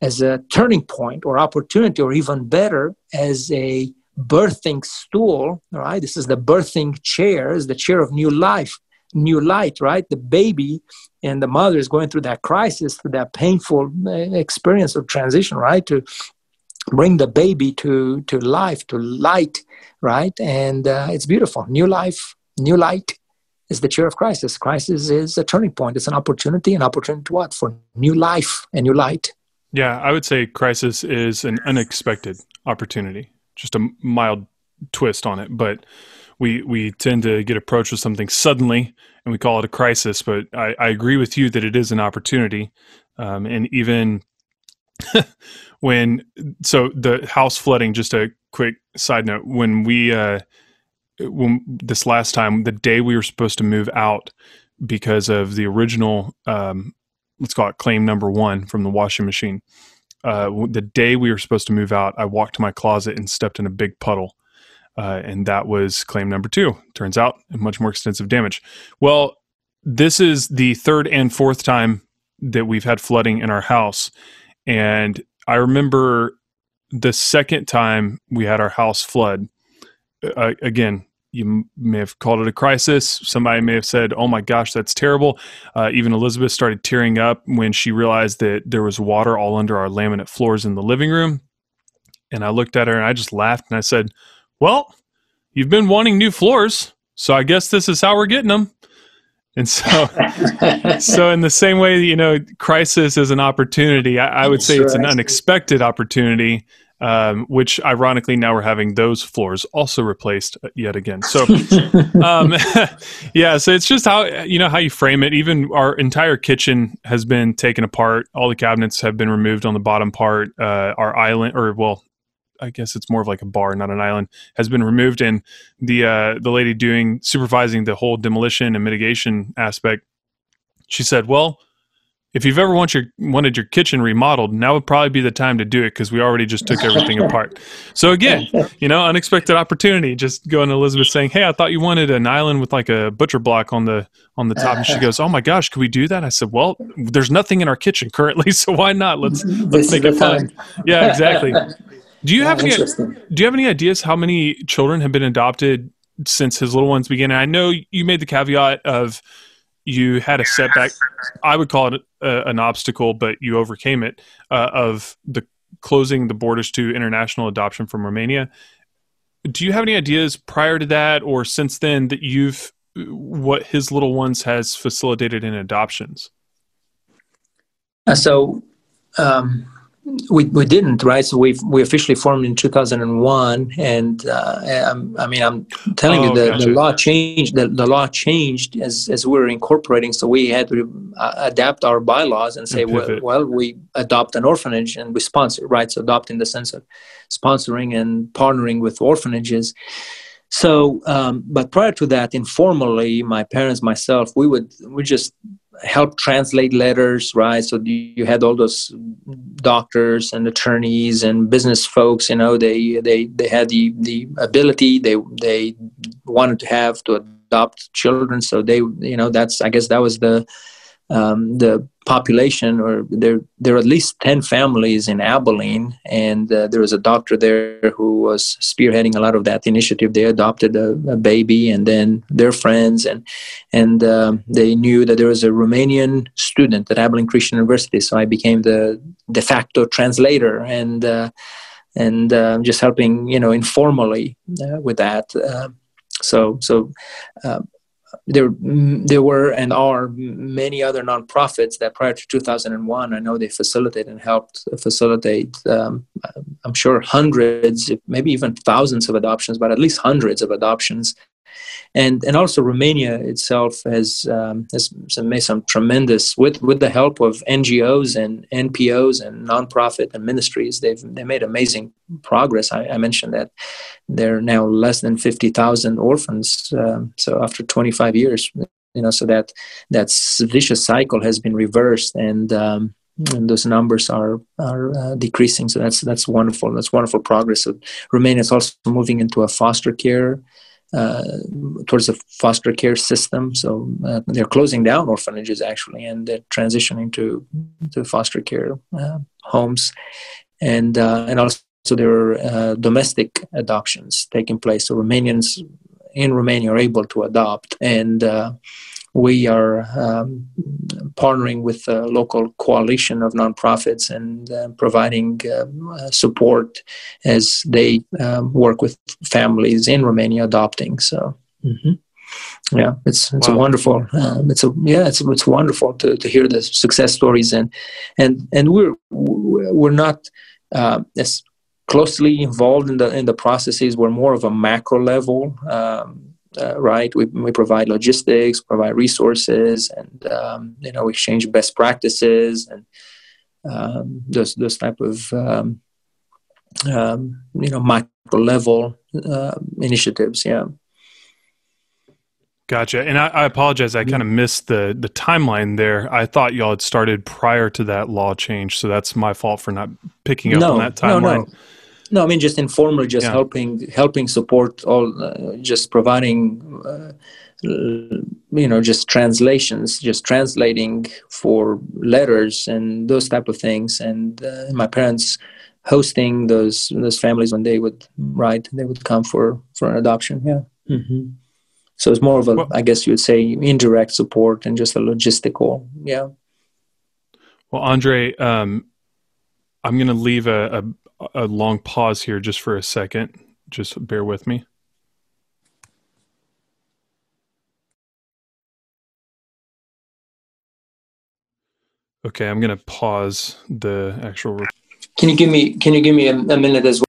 as a turning point or opportunity or even better as a birthing stool right this is the birthing chair is the chair of new life new light, right? The baby and the mother is going through that crisis, through that painful uh, experience of transition, right? To bring the baby to to life, to light, right? And uh, it's beautiful. New life, new light is the chair of crisis. Crisis is a turning point. It's an opportunity. An opportunity to what? For new life and new light. Yeah, I would say crisis is an unexpected opportunity. Just a mild twist on it, but we we tend to get approached with something suddenly and we call it a crisis. But I, I agree with you that it is an opportunity, um, and even when so the house flooding. Just a quick side note: when we uh, when this last time, the day we were supposed to move out because of the original, um, let's call it claim number one from the washing machine. Uh, the day we were supposed to move out, I walked to my closet and stepped in a big puddle uh, and that was claim number two. Turns out, much more extensive damage. Well, this is the third and fourth time that we've had flooding in our house. And I remember the second time we had our house flood, uh, again, you may have called it a crisis. Somebody may have said, "Oh my gosh, that's terrible." Uh, even Elizabeth started tearing up when she realized that there was water all under our laminate floors in the living room. And I looked at her and I just laughed and I said, "Well, you've been wanting new floors, so I guess this is how we're getting them." And so, so in the same way, you know, crisis is an opportunity. I, I would say sure, it's an unexpected opportunity um, which ironically now we're having those floors also replaced uh, yet again. So, um, yeah, so it's just how you know how you frame it. Even our entire kitchen has been taken apart. All the cabinets have been removed on the bottom part. Uh, our island, or well, I guess it's more of like a bar, not an island, has been removed. And the uh, the lady doing supervising the whole demolition and mitigation aspect, she said, "Well." if you've ever want your, wanted your kitchen remodeled, now would probably be the time to do it because we already just took everything apart. So again, you know, unexpected opportunity. Just going to Elizabeth saying, "Hey, I thought you wanted an island with like a butcher block on the on the top," and she goes, "Oh my gosh, could we do that?" I said, "Well, there's nothing in our kitchen currently, so why not? Let's let's make it fun." Yeah, exactly. Do you yeah, have any Do you have any ideas how many children have been adopted since his little ones began? And I know you made the caveat of you had a setback. I would call it a, an obstacle, but you overcame it uh, of the closing the borders to international adoption from Romania. Do you have any ideas prior to that or since then that you've what his little ones has facilitated in adoptions? Uh, so um, we, we didn't right? So we we officially formed in 2001 and uh, I mean i'm telling oh, you the, gotcha. the law changed the, the law changed as as we were incorporating. So we had to uh, adapt our bylaws and say and well, well we adopt an orphanage and we sponsor right? So adopt in the sense of sponsoring and partnering with orphanages. So um, but prior to that informally my parents myself we would we just help translate letters, right? So you had all those doctors and attorneys and business folks. You know, they they they had the the ability. They they wanted to have to adopt children. So they, you know, that's I guess that was the um, the population, or there there are at least ten families in Abilene, and uh, there was a doctor there who was spearheading a lot of that initiative. They adopted a, a baby, and then their friends, and and um, they knew that there was a Romanian student at Abilene Christian University, so I became the de facto translator, and uh, and uh, just helping you know informally uh, with that. Uh, so so uh, there there were and are many other nonprofits that prior to 2001 i know they facilitated and helped facilitate um, i'm sure hundreds maybe even thousands of adoptions but at least hundreds of adoptions and and also Romania itself has um, has made some tremendous with with the help of NGOs and NPOs and nonprofit and ministries. They've they made amazing progress. I, I mentioned that there are now less than fifty thousand orphans. Um, so after twenty five years, you know, so that that vicious cycle has been reversed and. Um, and those numbers are are uh, decreasing. So that's that's wonderful. That's wonderful progress. So Romania is also moving into a foster care uh, towards the foster care system. So uh, they're closing down orphanages actually, and they're transitioning to to foster care uh, homes, and uh, and also there are uh, domestic adoptions taking place. So Romanians in Romania are able to adopt, and uh, we are um, partnering with a local coalition of nonprofits and uh, providing uh, support as they um, work with families in Romania adopting. So. Mm-hmm. Yeah, it's it's wow. a wonderful. Um, it's a yeah, it's it's wonderful to, to hear the success stories and and and we're we're not uh, as closely involved in the in the processes. We're more of a macro level. Um, uh, right? We, we provide logistics, provide resources, and um, you know exchange best practices and um, those those type of um, um you know micro level uh, initiatives. Yeah. Gotcha. And I, I apologize. I kind of missed the the timeline there. I thought y'all had started prior to that law change, so that's my fault for not picking up no, on that timeline. No, no. No, I mean just informally, just yeah. helping helping support all, uh, just providing, uh, you know, just translations, just translating for letters and those type of things. And uh, my parents hosting those those families when they would right they would come for for an adoption yeah mm-hmm. so it's more of a well, I guess you would say indirect support and just a logistical yeah well andre um, i'm going to leave a, a, long pause here just for a second just bear with me Okay, I'm going to pause the actual. Can you give me Can you give me a, a minute as well?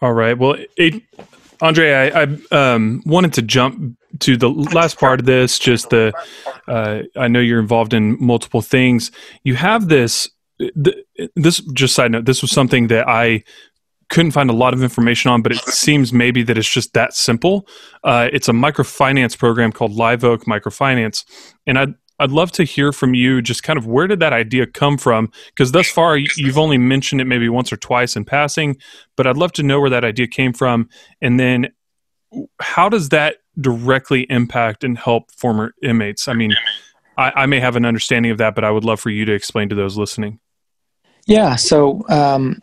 All right. Well, it, Andre, I, I um, wanted to jump to the last part of this. Just the, uh, I know you're involved in multiple things. You have this. The, this just side note. This was something that I couldn't find a lot of information on, but it seems maybe that it's just that simple. Uh, it's a microfinance program called Live Oak Microfinance, and I'd I'd love to hear from you just kind of where did that idea come from? Because thus far you've only mentioned it maybe once or twice in passing, but I'd love to know where that idea came from. And then how does that directly impact and help former inmates? I mean, I, I may have an understanding of that, but I would love for you to explain to those listening. Yeah. So, um,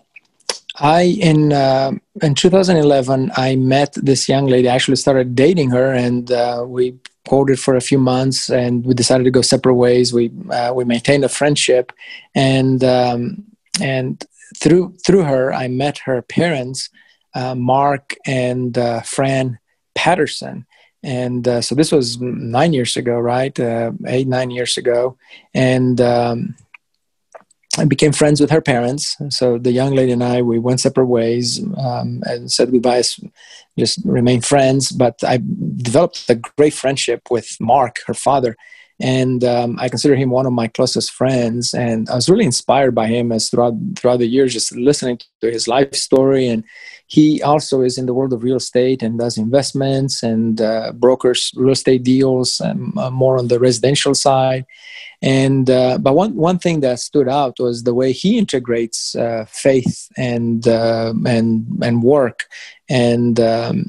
I in uh, in 2011 I met this young lady. I actually started dating her, and uh, we quoted for a few months, and we decided to go separate ways. We uh, we maintained a friendship, and um, and through through her, I met her parents, uh, Mark and uh, Fran Patterson. And uh, so this was nine years ago, right? Eight, nine years ago. And um, I became friends with her parents. So the young lady and I, we went separate ways um, and said goodbyes, just remain friends. But I developed a great friendship with Mark, her father, and um, I consider him one of my closest friends. And I was really inspired by him as throughout throughout the years, just listening to his life story. And he also is in the world of real estate and does investments and uh, brokers real estate deals, and uh, more on the residential side. And uh, but one one thing that stood out was the way he integrates uh, faith and uh, and and work, and um,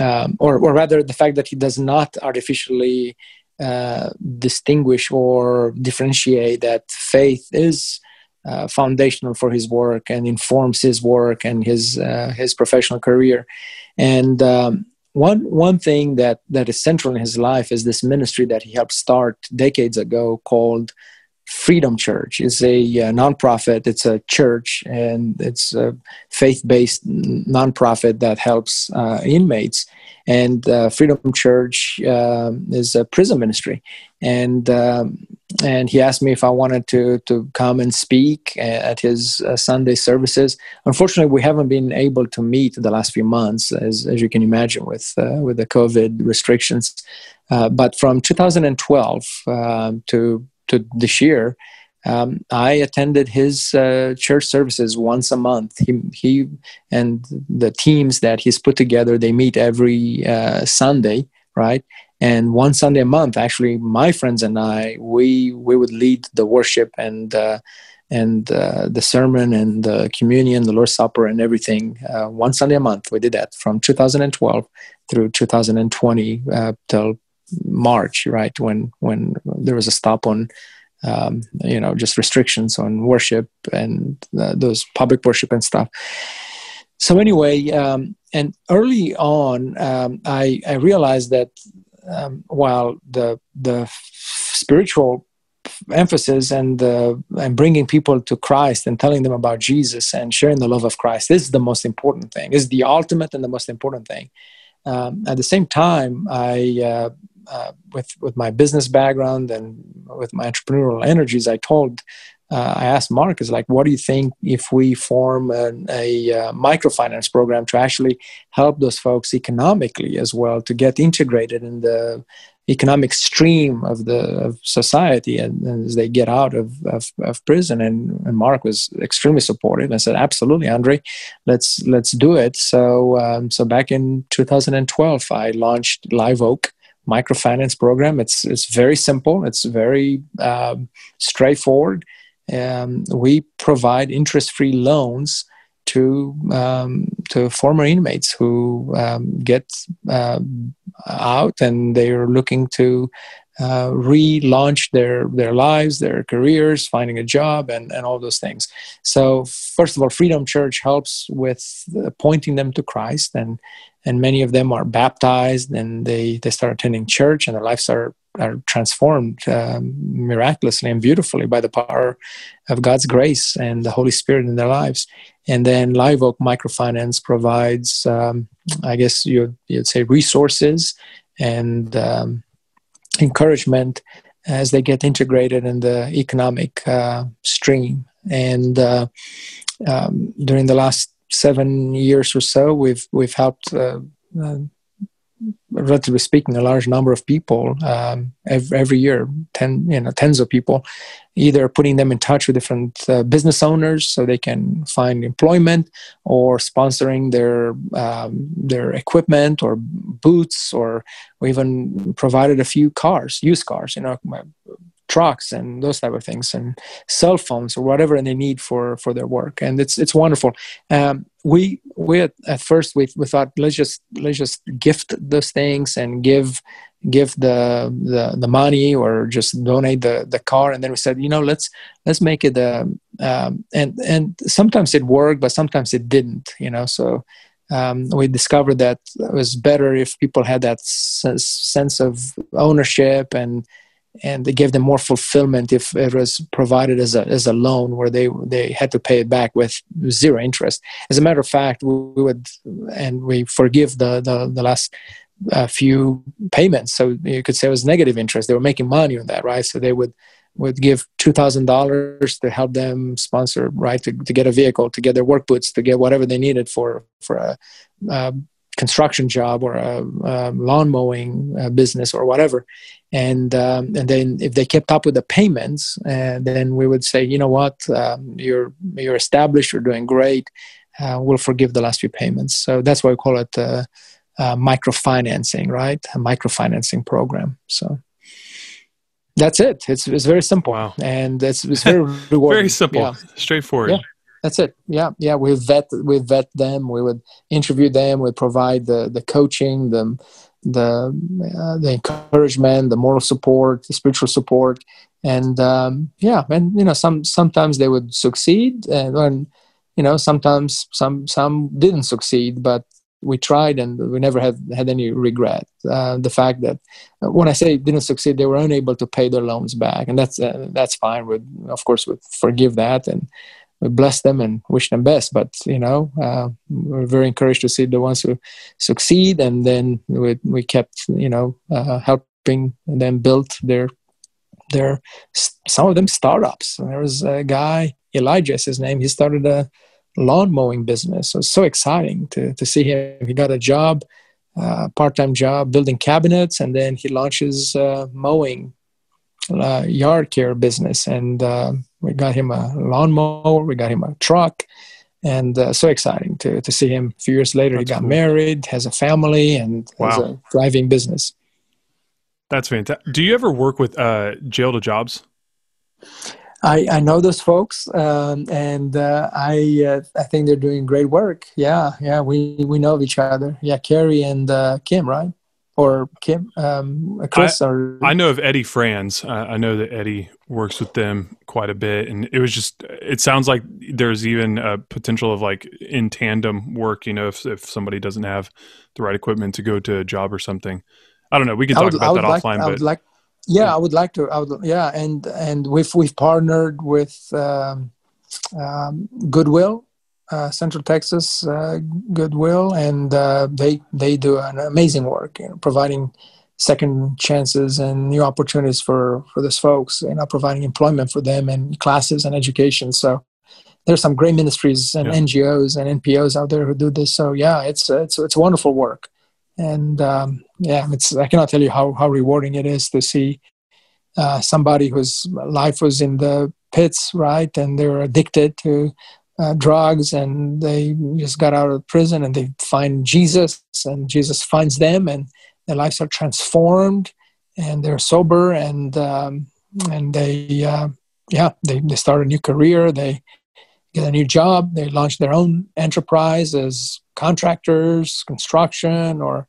um, or or rather the fact that he does not artificially uh, distinguish or differentiate that faith is. Uh, foundational for his work and informs his work and his uh, his professional career, and um, one one thing that that is central in his life is this ministry that he helped start decades ago called Freedom Church. It's a, a nonprofit. It's a church and it's a faith-based nonprofit that helps uh, inmates. And uh, Freedom Church uh, is a prison ministry, and um, and he asked me if I wanted to to come and speak at his uh, Sunday services. Unfortunately, we haven't been able to meet the last few months, as as you can imagine, with uh, with the COVID restrictions. Uh, but from 2012 um, to to this year, um, I attended his uh, church services once a month. He, he and the teams that he's put together, they meet every uh, Sunday, right? and one sunday a month actually my friends and i we we would lead the worship and uh, and uh, the sermon and the communion the lord's supper and everything uh, one sunday a month we did that from 2012 through 2020 uh, till march right when when there was a stop on um, you know just restrictions on worship and uh, those public worship and stuff so anyway um, and early on um, I, I realized that um, while the the spiritual emphasis and the and bringing people to Christ and telling them about Jesus and sharing the love of Christ is the most important thing. Is the ultimate and the most important thing. Um, at the same time, I uh, uh, with with my business background and with my entrepreneurial energies, I told uh, I asked Mark, is like, what do you think if we form an, a uh, microfinance program to actually help those folks economically as well to get integrated in the economic stream of the of society and, and as they get out of, of, of, prison? And, and Mark was extremely supportive and said absolutely Andre let's let's do it. So um, so back in 2012 I launched Live Oak microfinance program. It's it's very simple. It's very um, straightforward. Um, we provide interest-free loans to um, to former inmates who um, get uh, out and they are looking to uh, relaunch their their lives, their careers, finding a job, and and all those things. So first of all, Freedom Church helps with pointing them to Christ, and and many of them are baptized, and they they start attending church, and their lives are are transformed um, miraculously and beautifully by the power of God's grace and the Holy Spirit in their lives. And then Live Oak Microfinance provides, um, I guess you, you'd say, resources and um, encouragement as they get integrated in the economic uh, stream. And uh, um, during the last seven years or so, we've we've helped. Relatively speaking, a large number of people um, every, every, year, ten you know tens of people, either putting them in touch with different uh, business owners so they can find employment, or sponsoring their um, their equipment or boots, or we even provided a few cars, used cars, you know, trucks and those type of things and cell phones or whatever they need for for their work. And it's it's wonderful. Um, we we at, at first we, we thought let's just let's just gift those things and give give the, the the money or just donate the the car. And then we said you know let's let's make it a um, um, and and sometimes it worked but sometimes it didn't you know? So um, we discovered that it was better if people had that sense of ownership and and they gave them more fulfillment if it was provided as a as a loan where they they had to pay it back with zero interest. As a matter of fact, we, would and we forgive the the, the last uh, few payments. So you could say it was negative interest. They were making money on that, right? So they would would give two thousand dollars to help them sponsor, right, to, to get a vehicle, to get their work boots, to get whatever they needed for for a, a construction job or a, a lawn mowing uh, business or whatever and um, and then if they kept up with the payments, uh, then we would say, you know what, um, you're you're established, you're doing great. Uh, we'll forgive the last few payments. So that's why we call it uh, uh microfinancing, right? A microfinancing program. So that's it. It's it's very simple, wow. and it's it's very rewarding. very simple, yeah. straightforward. Yeah. That's it. Yeah, yeah. We vet we vet them. We would interview them. We provide the the coaching, the the uh, the encouragement, the moral support, the spiritual support, and um, yeah, and you know, some sometimes they would succeed, and, you know, sometimes some some didn't succeed, but we tried and we never had had any regret. Uh, the fact that uh, when I say didn't succeed, they were unable to pay their loans back, and that's uh, that's fine. We of course would forgive that and bless them and wish them best. But you know, uh, we're very encouraged to see the ones who succeed, and then we we kept you know uh, helping them build their their some of them startups. There was a guy Elijah, is his name. He started a lawn mowing business. So it's so exciting to to see him. He got a job. Uh, part-time job building cabinets and then he launches uh, mowing uh, yard care business, and uh, we got him a lawnmower, we got him a truck, and uh, so exciting to to see him. A few years later, That's he got cool. married, has a family, and wow. has a thriving business. That's fantastic. Do you ever work with uh, jail to jobs? I, I know those folks, um, and uh, I uh, I think they're doing great work. Yeah, yeah, we we know each other. Yeah, Carrie and uh, Kim, right? Or Kim, um, Chris, I, or I know of Eddie Franz. Uh, I know that Eddie works with them quite a bit, and it was just. It sounds like there's even a potential of like in tandem work. You know, if if somebody doesn't have the right equipment to go to a job or something. I don't know. We can talk would, about that like, offline. I would like, yeah, yeah, I would like to. I would, yeah, and and we've we've partnered with um, um, Goodwill uh, Central Texas uh, Goodwill, and uh, they they do an amazing work, you know, providing second chances and new opportunities for for these folks, you know, providing employment for them and classes and education. So there's some great ministries and yeah. NGOs and NPOs out there who do this. So yeah, it's it's it's wonderful work, and um, yeah, it's I cannot tell you how how rewarding it is to see. Uh, somebody whose life was in the pits, right, and they're addicted to uh, drugs and they just got out of prison and they find Jesus and Jesus finds them and their lives are transformed and they're sober and um, and they uh, yeah they, they start a new career they get a new job they launch their own enterprise as contractors construction or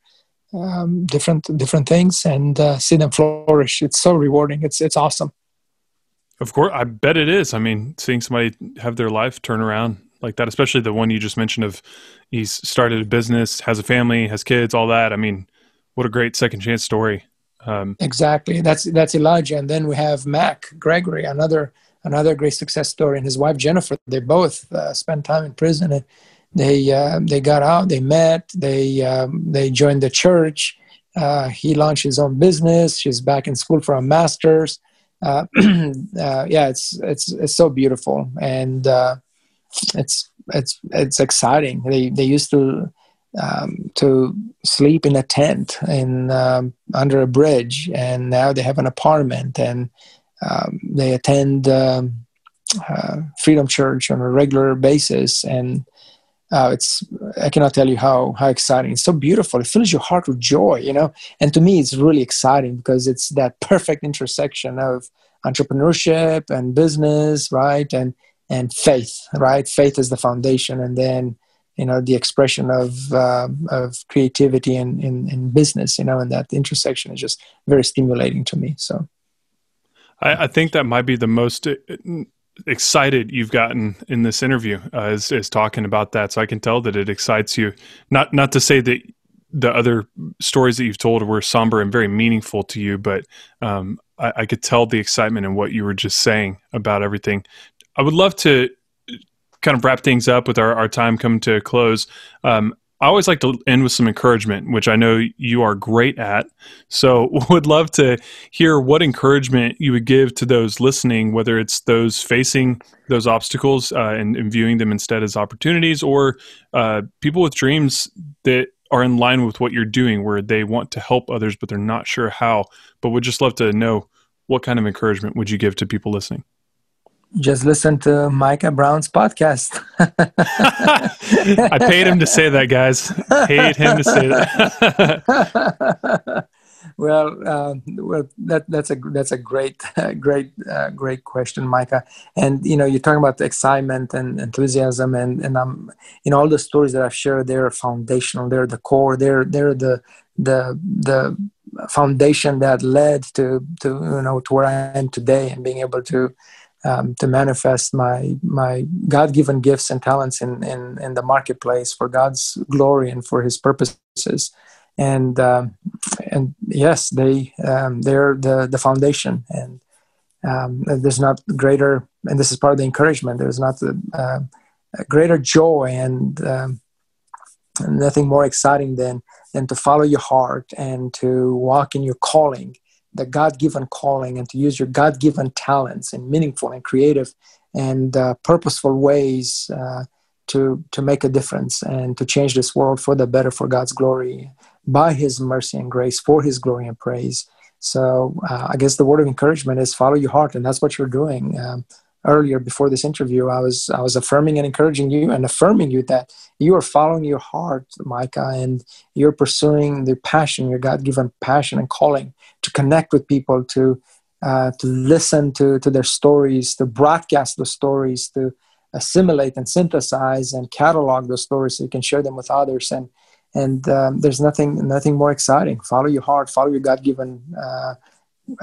um, different different things and uh, see them flourish. It's so rewarding. It's it's awesome. Of course, I bet it is. I mean, seeing somebody have their life turn around like that, especially the one you just mentioned of he's started a business, has a family, has kids, all that. I mean, what a great second chance story. Um, exactly. That's that's Elijah, and then we have Mac Gregory, another another great success story, and his wife Jennifer. They both uh, spent time in prison, and they uh, they got out, they met, they um, they joined the church. Uh, he launched his own business. She's back in school for a master's. Uh, uh, yeah, it's it's it's so beautiful, and uh, it's it's it's exciting. They they used to um, to sleep in a tent in um, under a bridge, and now they have an apartment, and um, they attend um, uh, Freedom Church on a regular basis, and uh, it's I cannot tell you how how exciting. It's so beautiful. It fills your heart with joy, you know. And to me, it's really exciting because it's that perfect intersection of entrepreneurship and business, right? And and faith, right? Faith is the foundation, and then you know the expression of uh, of creativity in, in in business, you know, and that intersection is just very stimulating to me. So, I, I think that might be the most excited you've gotten in this interview uh, is, is talking about that. So I can tell that it excites you. Not not to say that the other stories that you've told were somber and very meaningful to you, but um, I, I, could tell the excitement in what you were just saying about everything. I would love to kind of wrap things up with our, our time coming to a close. Um, I always like to end with some encouragement, which I know you are great at. So, would love to hear what encouragement you would give to those listening, whether it's those facing those obstacles uh, and, and, viewing them instead as opportunities, or uh, people with dreams that are in line with what you're doing, where they want to help others, but they're not sure how. But would just love to know what kind of encouragement would you give to people listening? Just listen to Micah Brown's podcast. I paid him to say that, guys. Paid him to say that. well, uh, well, that that's a that's a great, uh, great, uh, great question, Micah. And you know, you're talking about the excitement and enthusiasm, and and um, you know, all the stories that I've shared, they're foundational. They're the core. They're they're the the the foundation that led to to you know to where I am today and being able to um, to manifest my my God-given gifts and talents in, in in the marketplace for God's glory and for His purposes. And um, and yes, they um, they're the the foundation, and um, there's not greater. And this is part of the encouragement. There's not the, uh, greater joy and um, nothing more exciting than than to follow your heart and to walk in your calling the God-given calling and to use your God-given talents in meaningful and creative and uh, purposeful ways uh, to to make a difference and to change this world for the better for God's glory by His mercy and grace for His glory and praise. So uh, I guess the word of encouragement is follow your heart, and that's what you're doing. Um, earlier before this interview, I was I was affirming and encouraging you and affirming you that you are following your heart, Micah, and you're pursuing the passion, your God-given passion and calling to connect with people, to uh, to listen to to their stories, to broadcast the stories, to assimilate and synthesize and catalog those stories so you can share them with others. And and um, there's nothing nothing more exciting. Follow your heart, follow your God-given. Uh,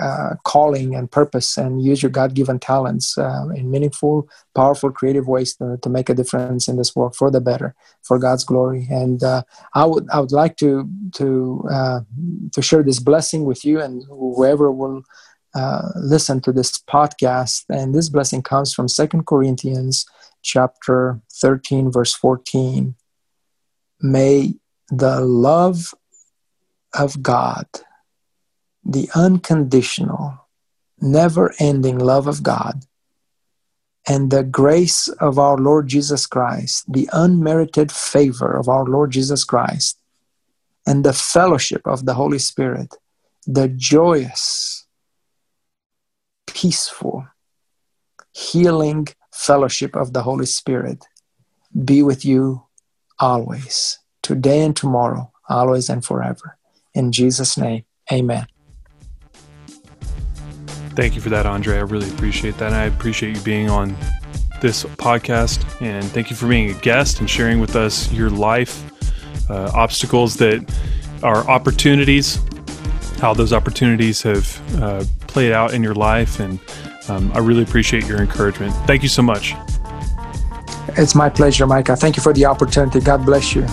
uh, calling and purpose and use your god-given talents uh, in meaningful powerful creative ways to, to make a difference in this world for the better for god's glory. And uh, i would i would like to to uh, to share this blessing with you and whoever will uh, listen to this podcast. And this blessing comes from second corinthians chapter 13 verse 14 may the love of god the unconditional, never ending love of God and the grace of our Lord Jesus Christ, the unmerited favor of our Lord Jesus Christ, and the fellowship of the Holy Spirit, the joyous, peaceful, healing fellowship of the Holy Spirit be with you always, today and tomorrow, always and forever. In Jesus' name, amen. Thank you for that, Andrei. I really appreciate that. And I appreciate you being on this podcast. And thank you for being a guest and sharing with us your life, uh, obstacles that are opportunities, how those opportunities have uh, played out in your life. And um, I really appreciate your encouragement. Thank you so much. It's my pleasure, Micah. Thank you for the opportunity. God bless you.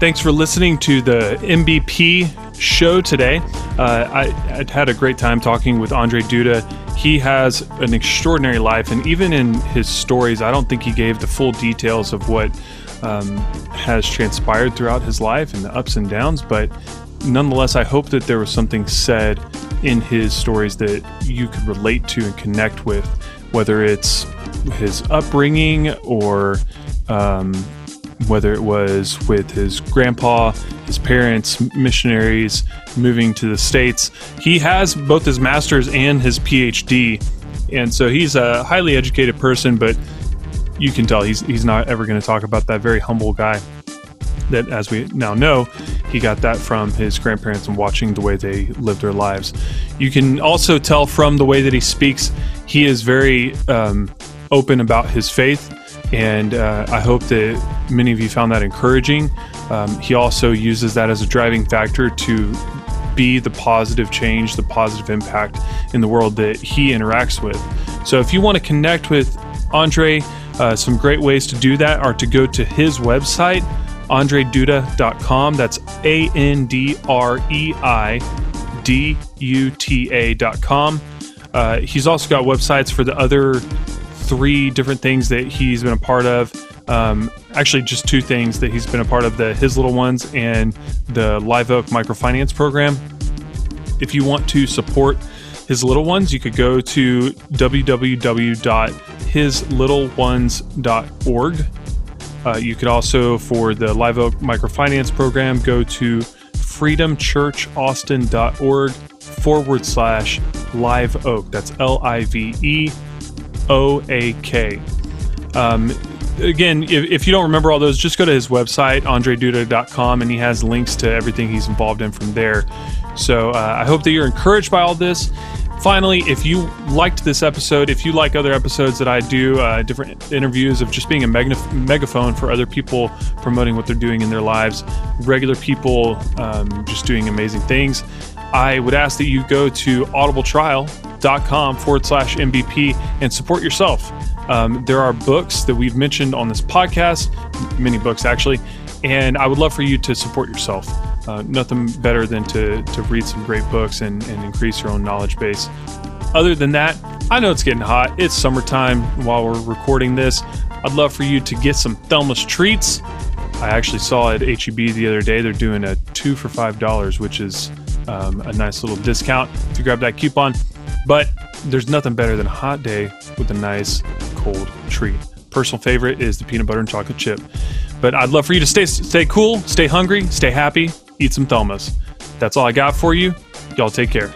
Thanks for listening to the MBP show today. Uh, I, I had a great time talking with Andrei Duta. He has an extraordinary life, and even in his stories, I don't think he gave the full details of what um, has transpired throughout his life and the ups and downs. But nonetheless, I hope that there was something said in his stories that you could relate to and connect with, whether it's his upbringing or um, whether it was with his grandpa, his parents, missionaries, moving to the States. He has both his master's and his PhD. And so he's a highly educated person, but you can tell he's, he's not ever going to talk about that very humble guy that, as we now know, he got that from his grandparents and watching the way they lived their lives. You can also tell from the way that he speaks, he is very um, open about his faith. And uh, I hope that many of you found that encouraging. Um, he also uses that as a driving factor to be the positive change, the positive impact in the world that he interacts with. So if you want to connect with Andrei, uh, some great ways to do that are to go to his website, andreiduta.com. That's A N D R E I D U T A.com. Uh, he's also got websites for the other three different things that he's been a part of. Um, actually, just two things that he's been a part of the His Little Ones and the Live Oak Microfinance Program. If you want to support His Little Ones, you could go to www.hislittleones.org. Uh, you could also, for the Live Oak Microfinance Program, go to freedomchurchaustin.org forward slash live oak. That's L I V E O A K. Um, again, if, if, you don't remember all those, just go to his website, andreiduta.com, and he has links to everything he's involved in from there. So uh, I hope that you're encouraged by all this. Finally, if you liked this episode, if you like other episodes that I do, uh, different interviews of just being a megaphone for other people promoting what they're doing in their lives, regular people um, just doing amazing things, I would ask that you go to audibletrial.com forward slash MBP and support yourself. Um, there are books that we've mentioned on this podcast, many books actually, and I would love for you to support yourself. Uh, nothing better than to, to read some great books and, and increase your own knowledge base. Other than that, I know it's getting hot. It's summertime while we're recording this. I'd love for you to get some Thelma's treats. I actually saw at HEB the other day they're doing a two for five dollars, which is um, a nice little discount if you grab that coupon. But there's nothing better than a hot day with a nice cold treat. Personal favorite is the peanut butter and chocolate chip. But I'd love for you to stay stay cool, stay hungry, stay happy, eat some Thelmas. That's all I got for you. Y'all take care.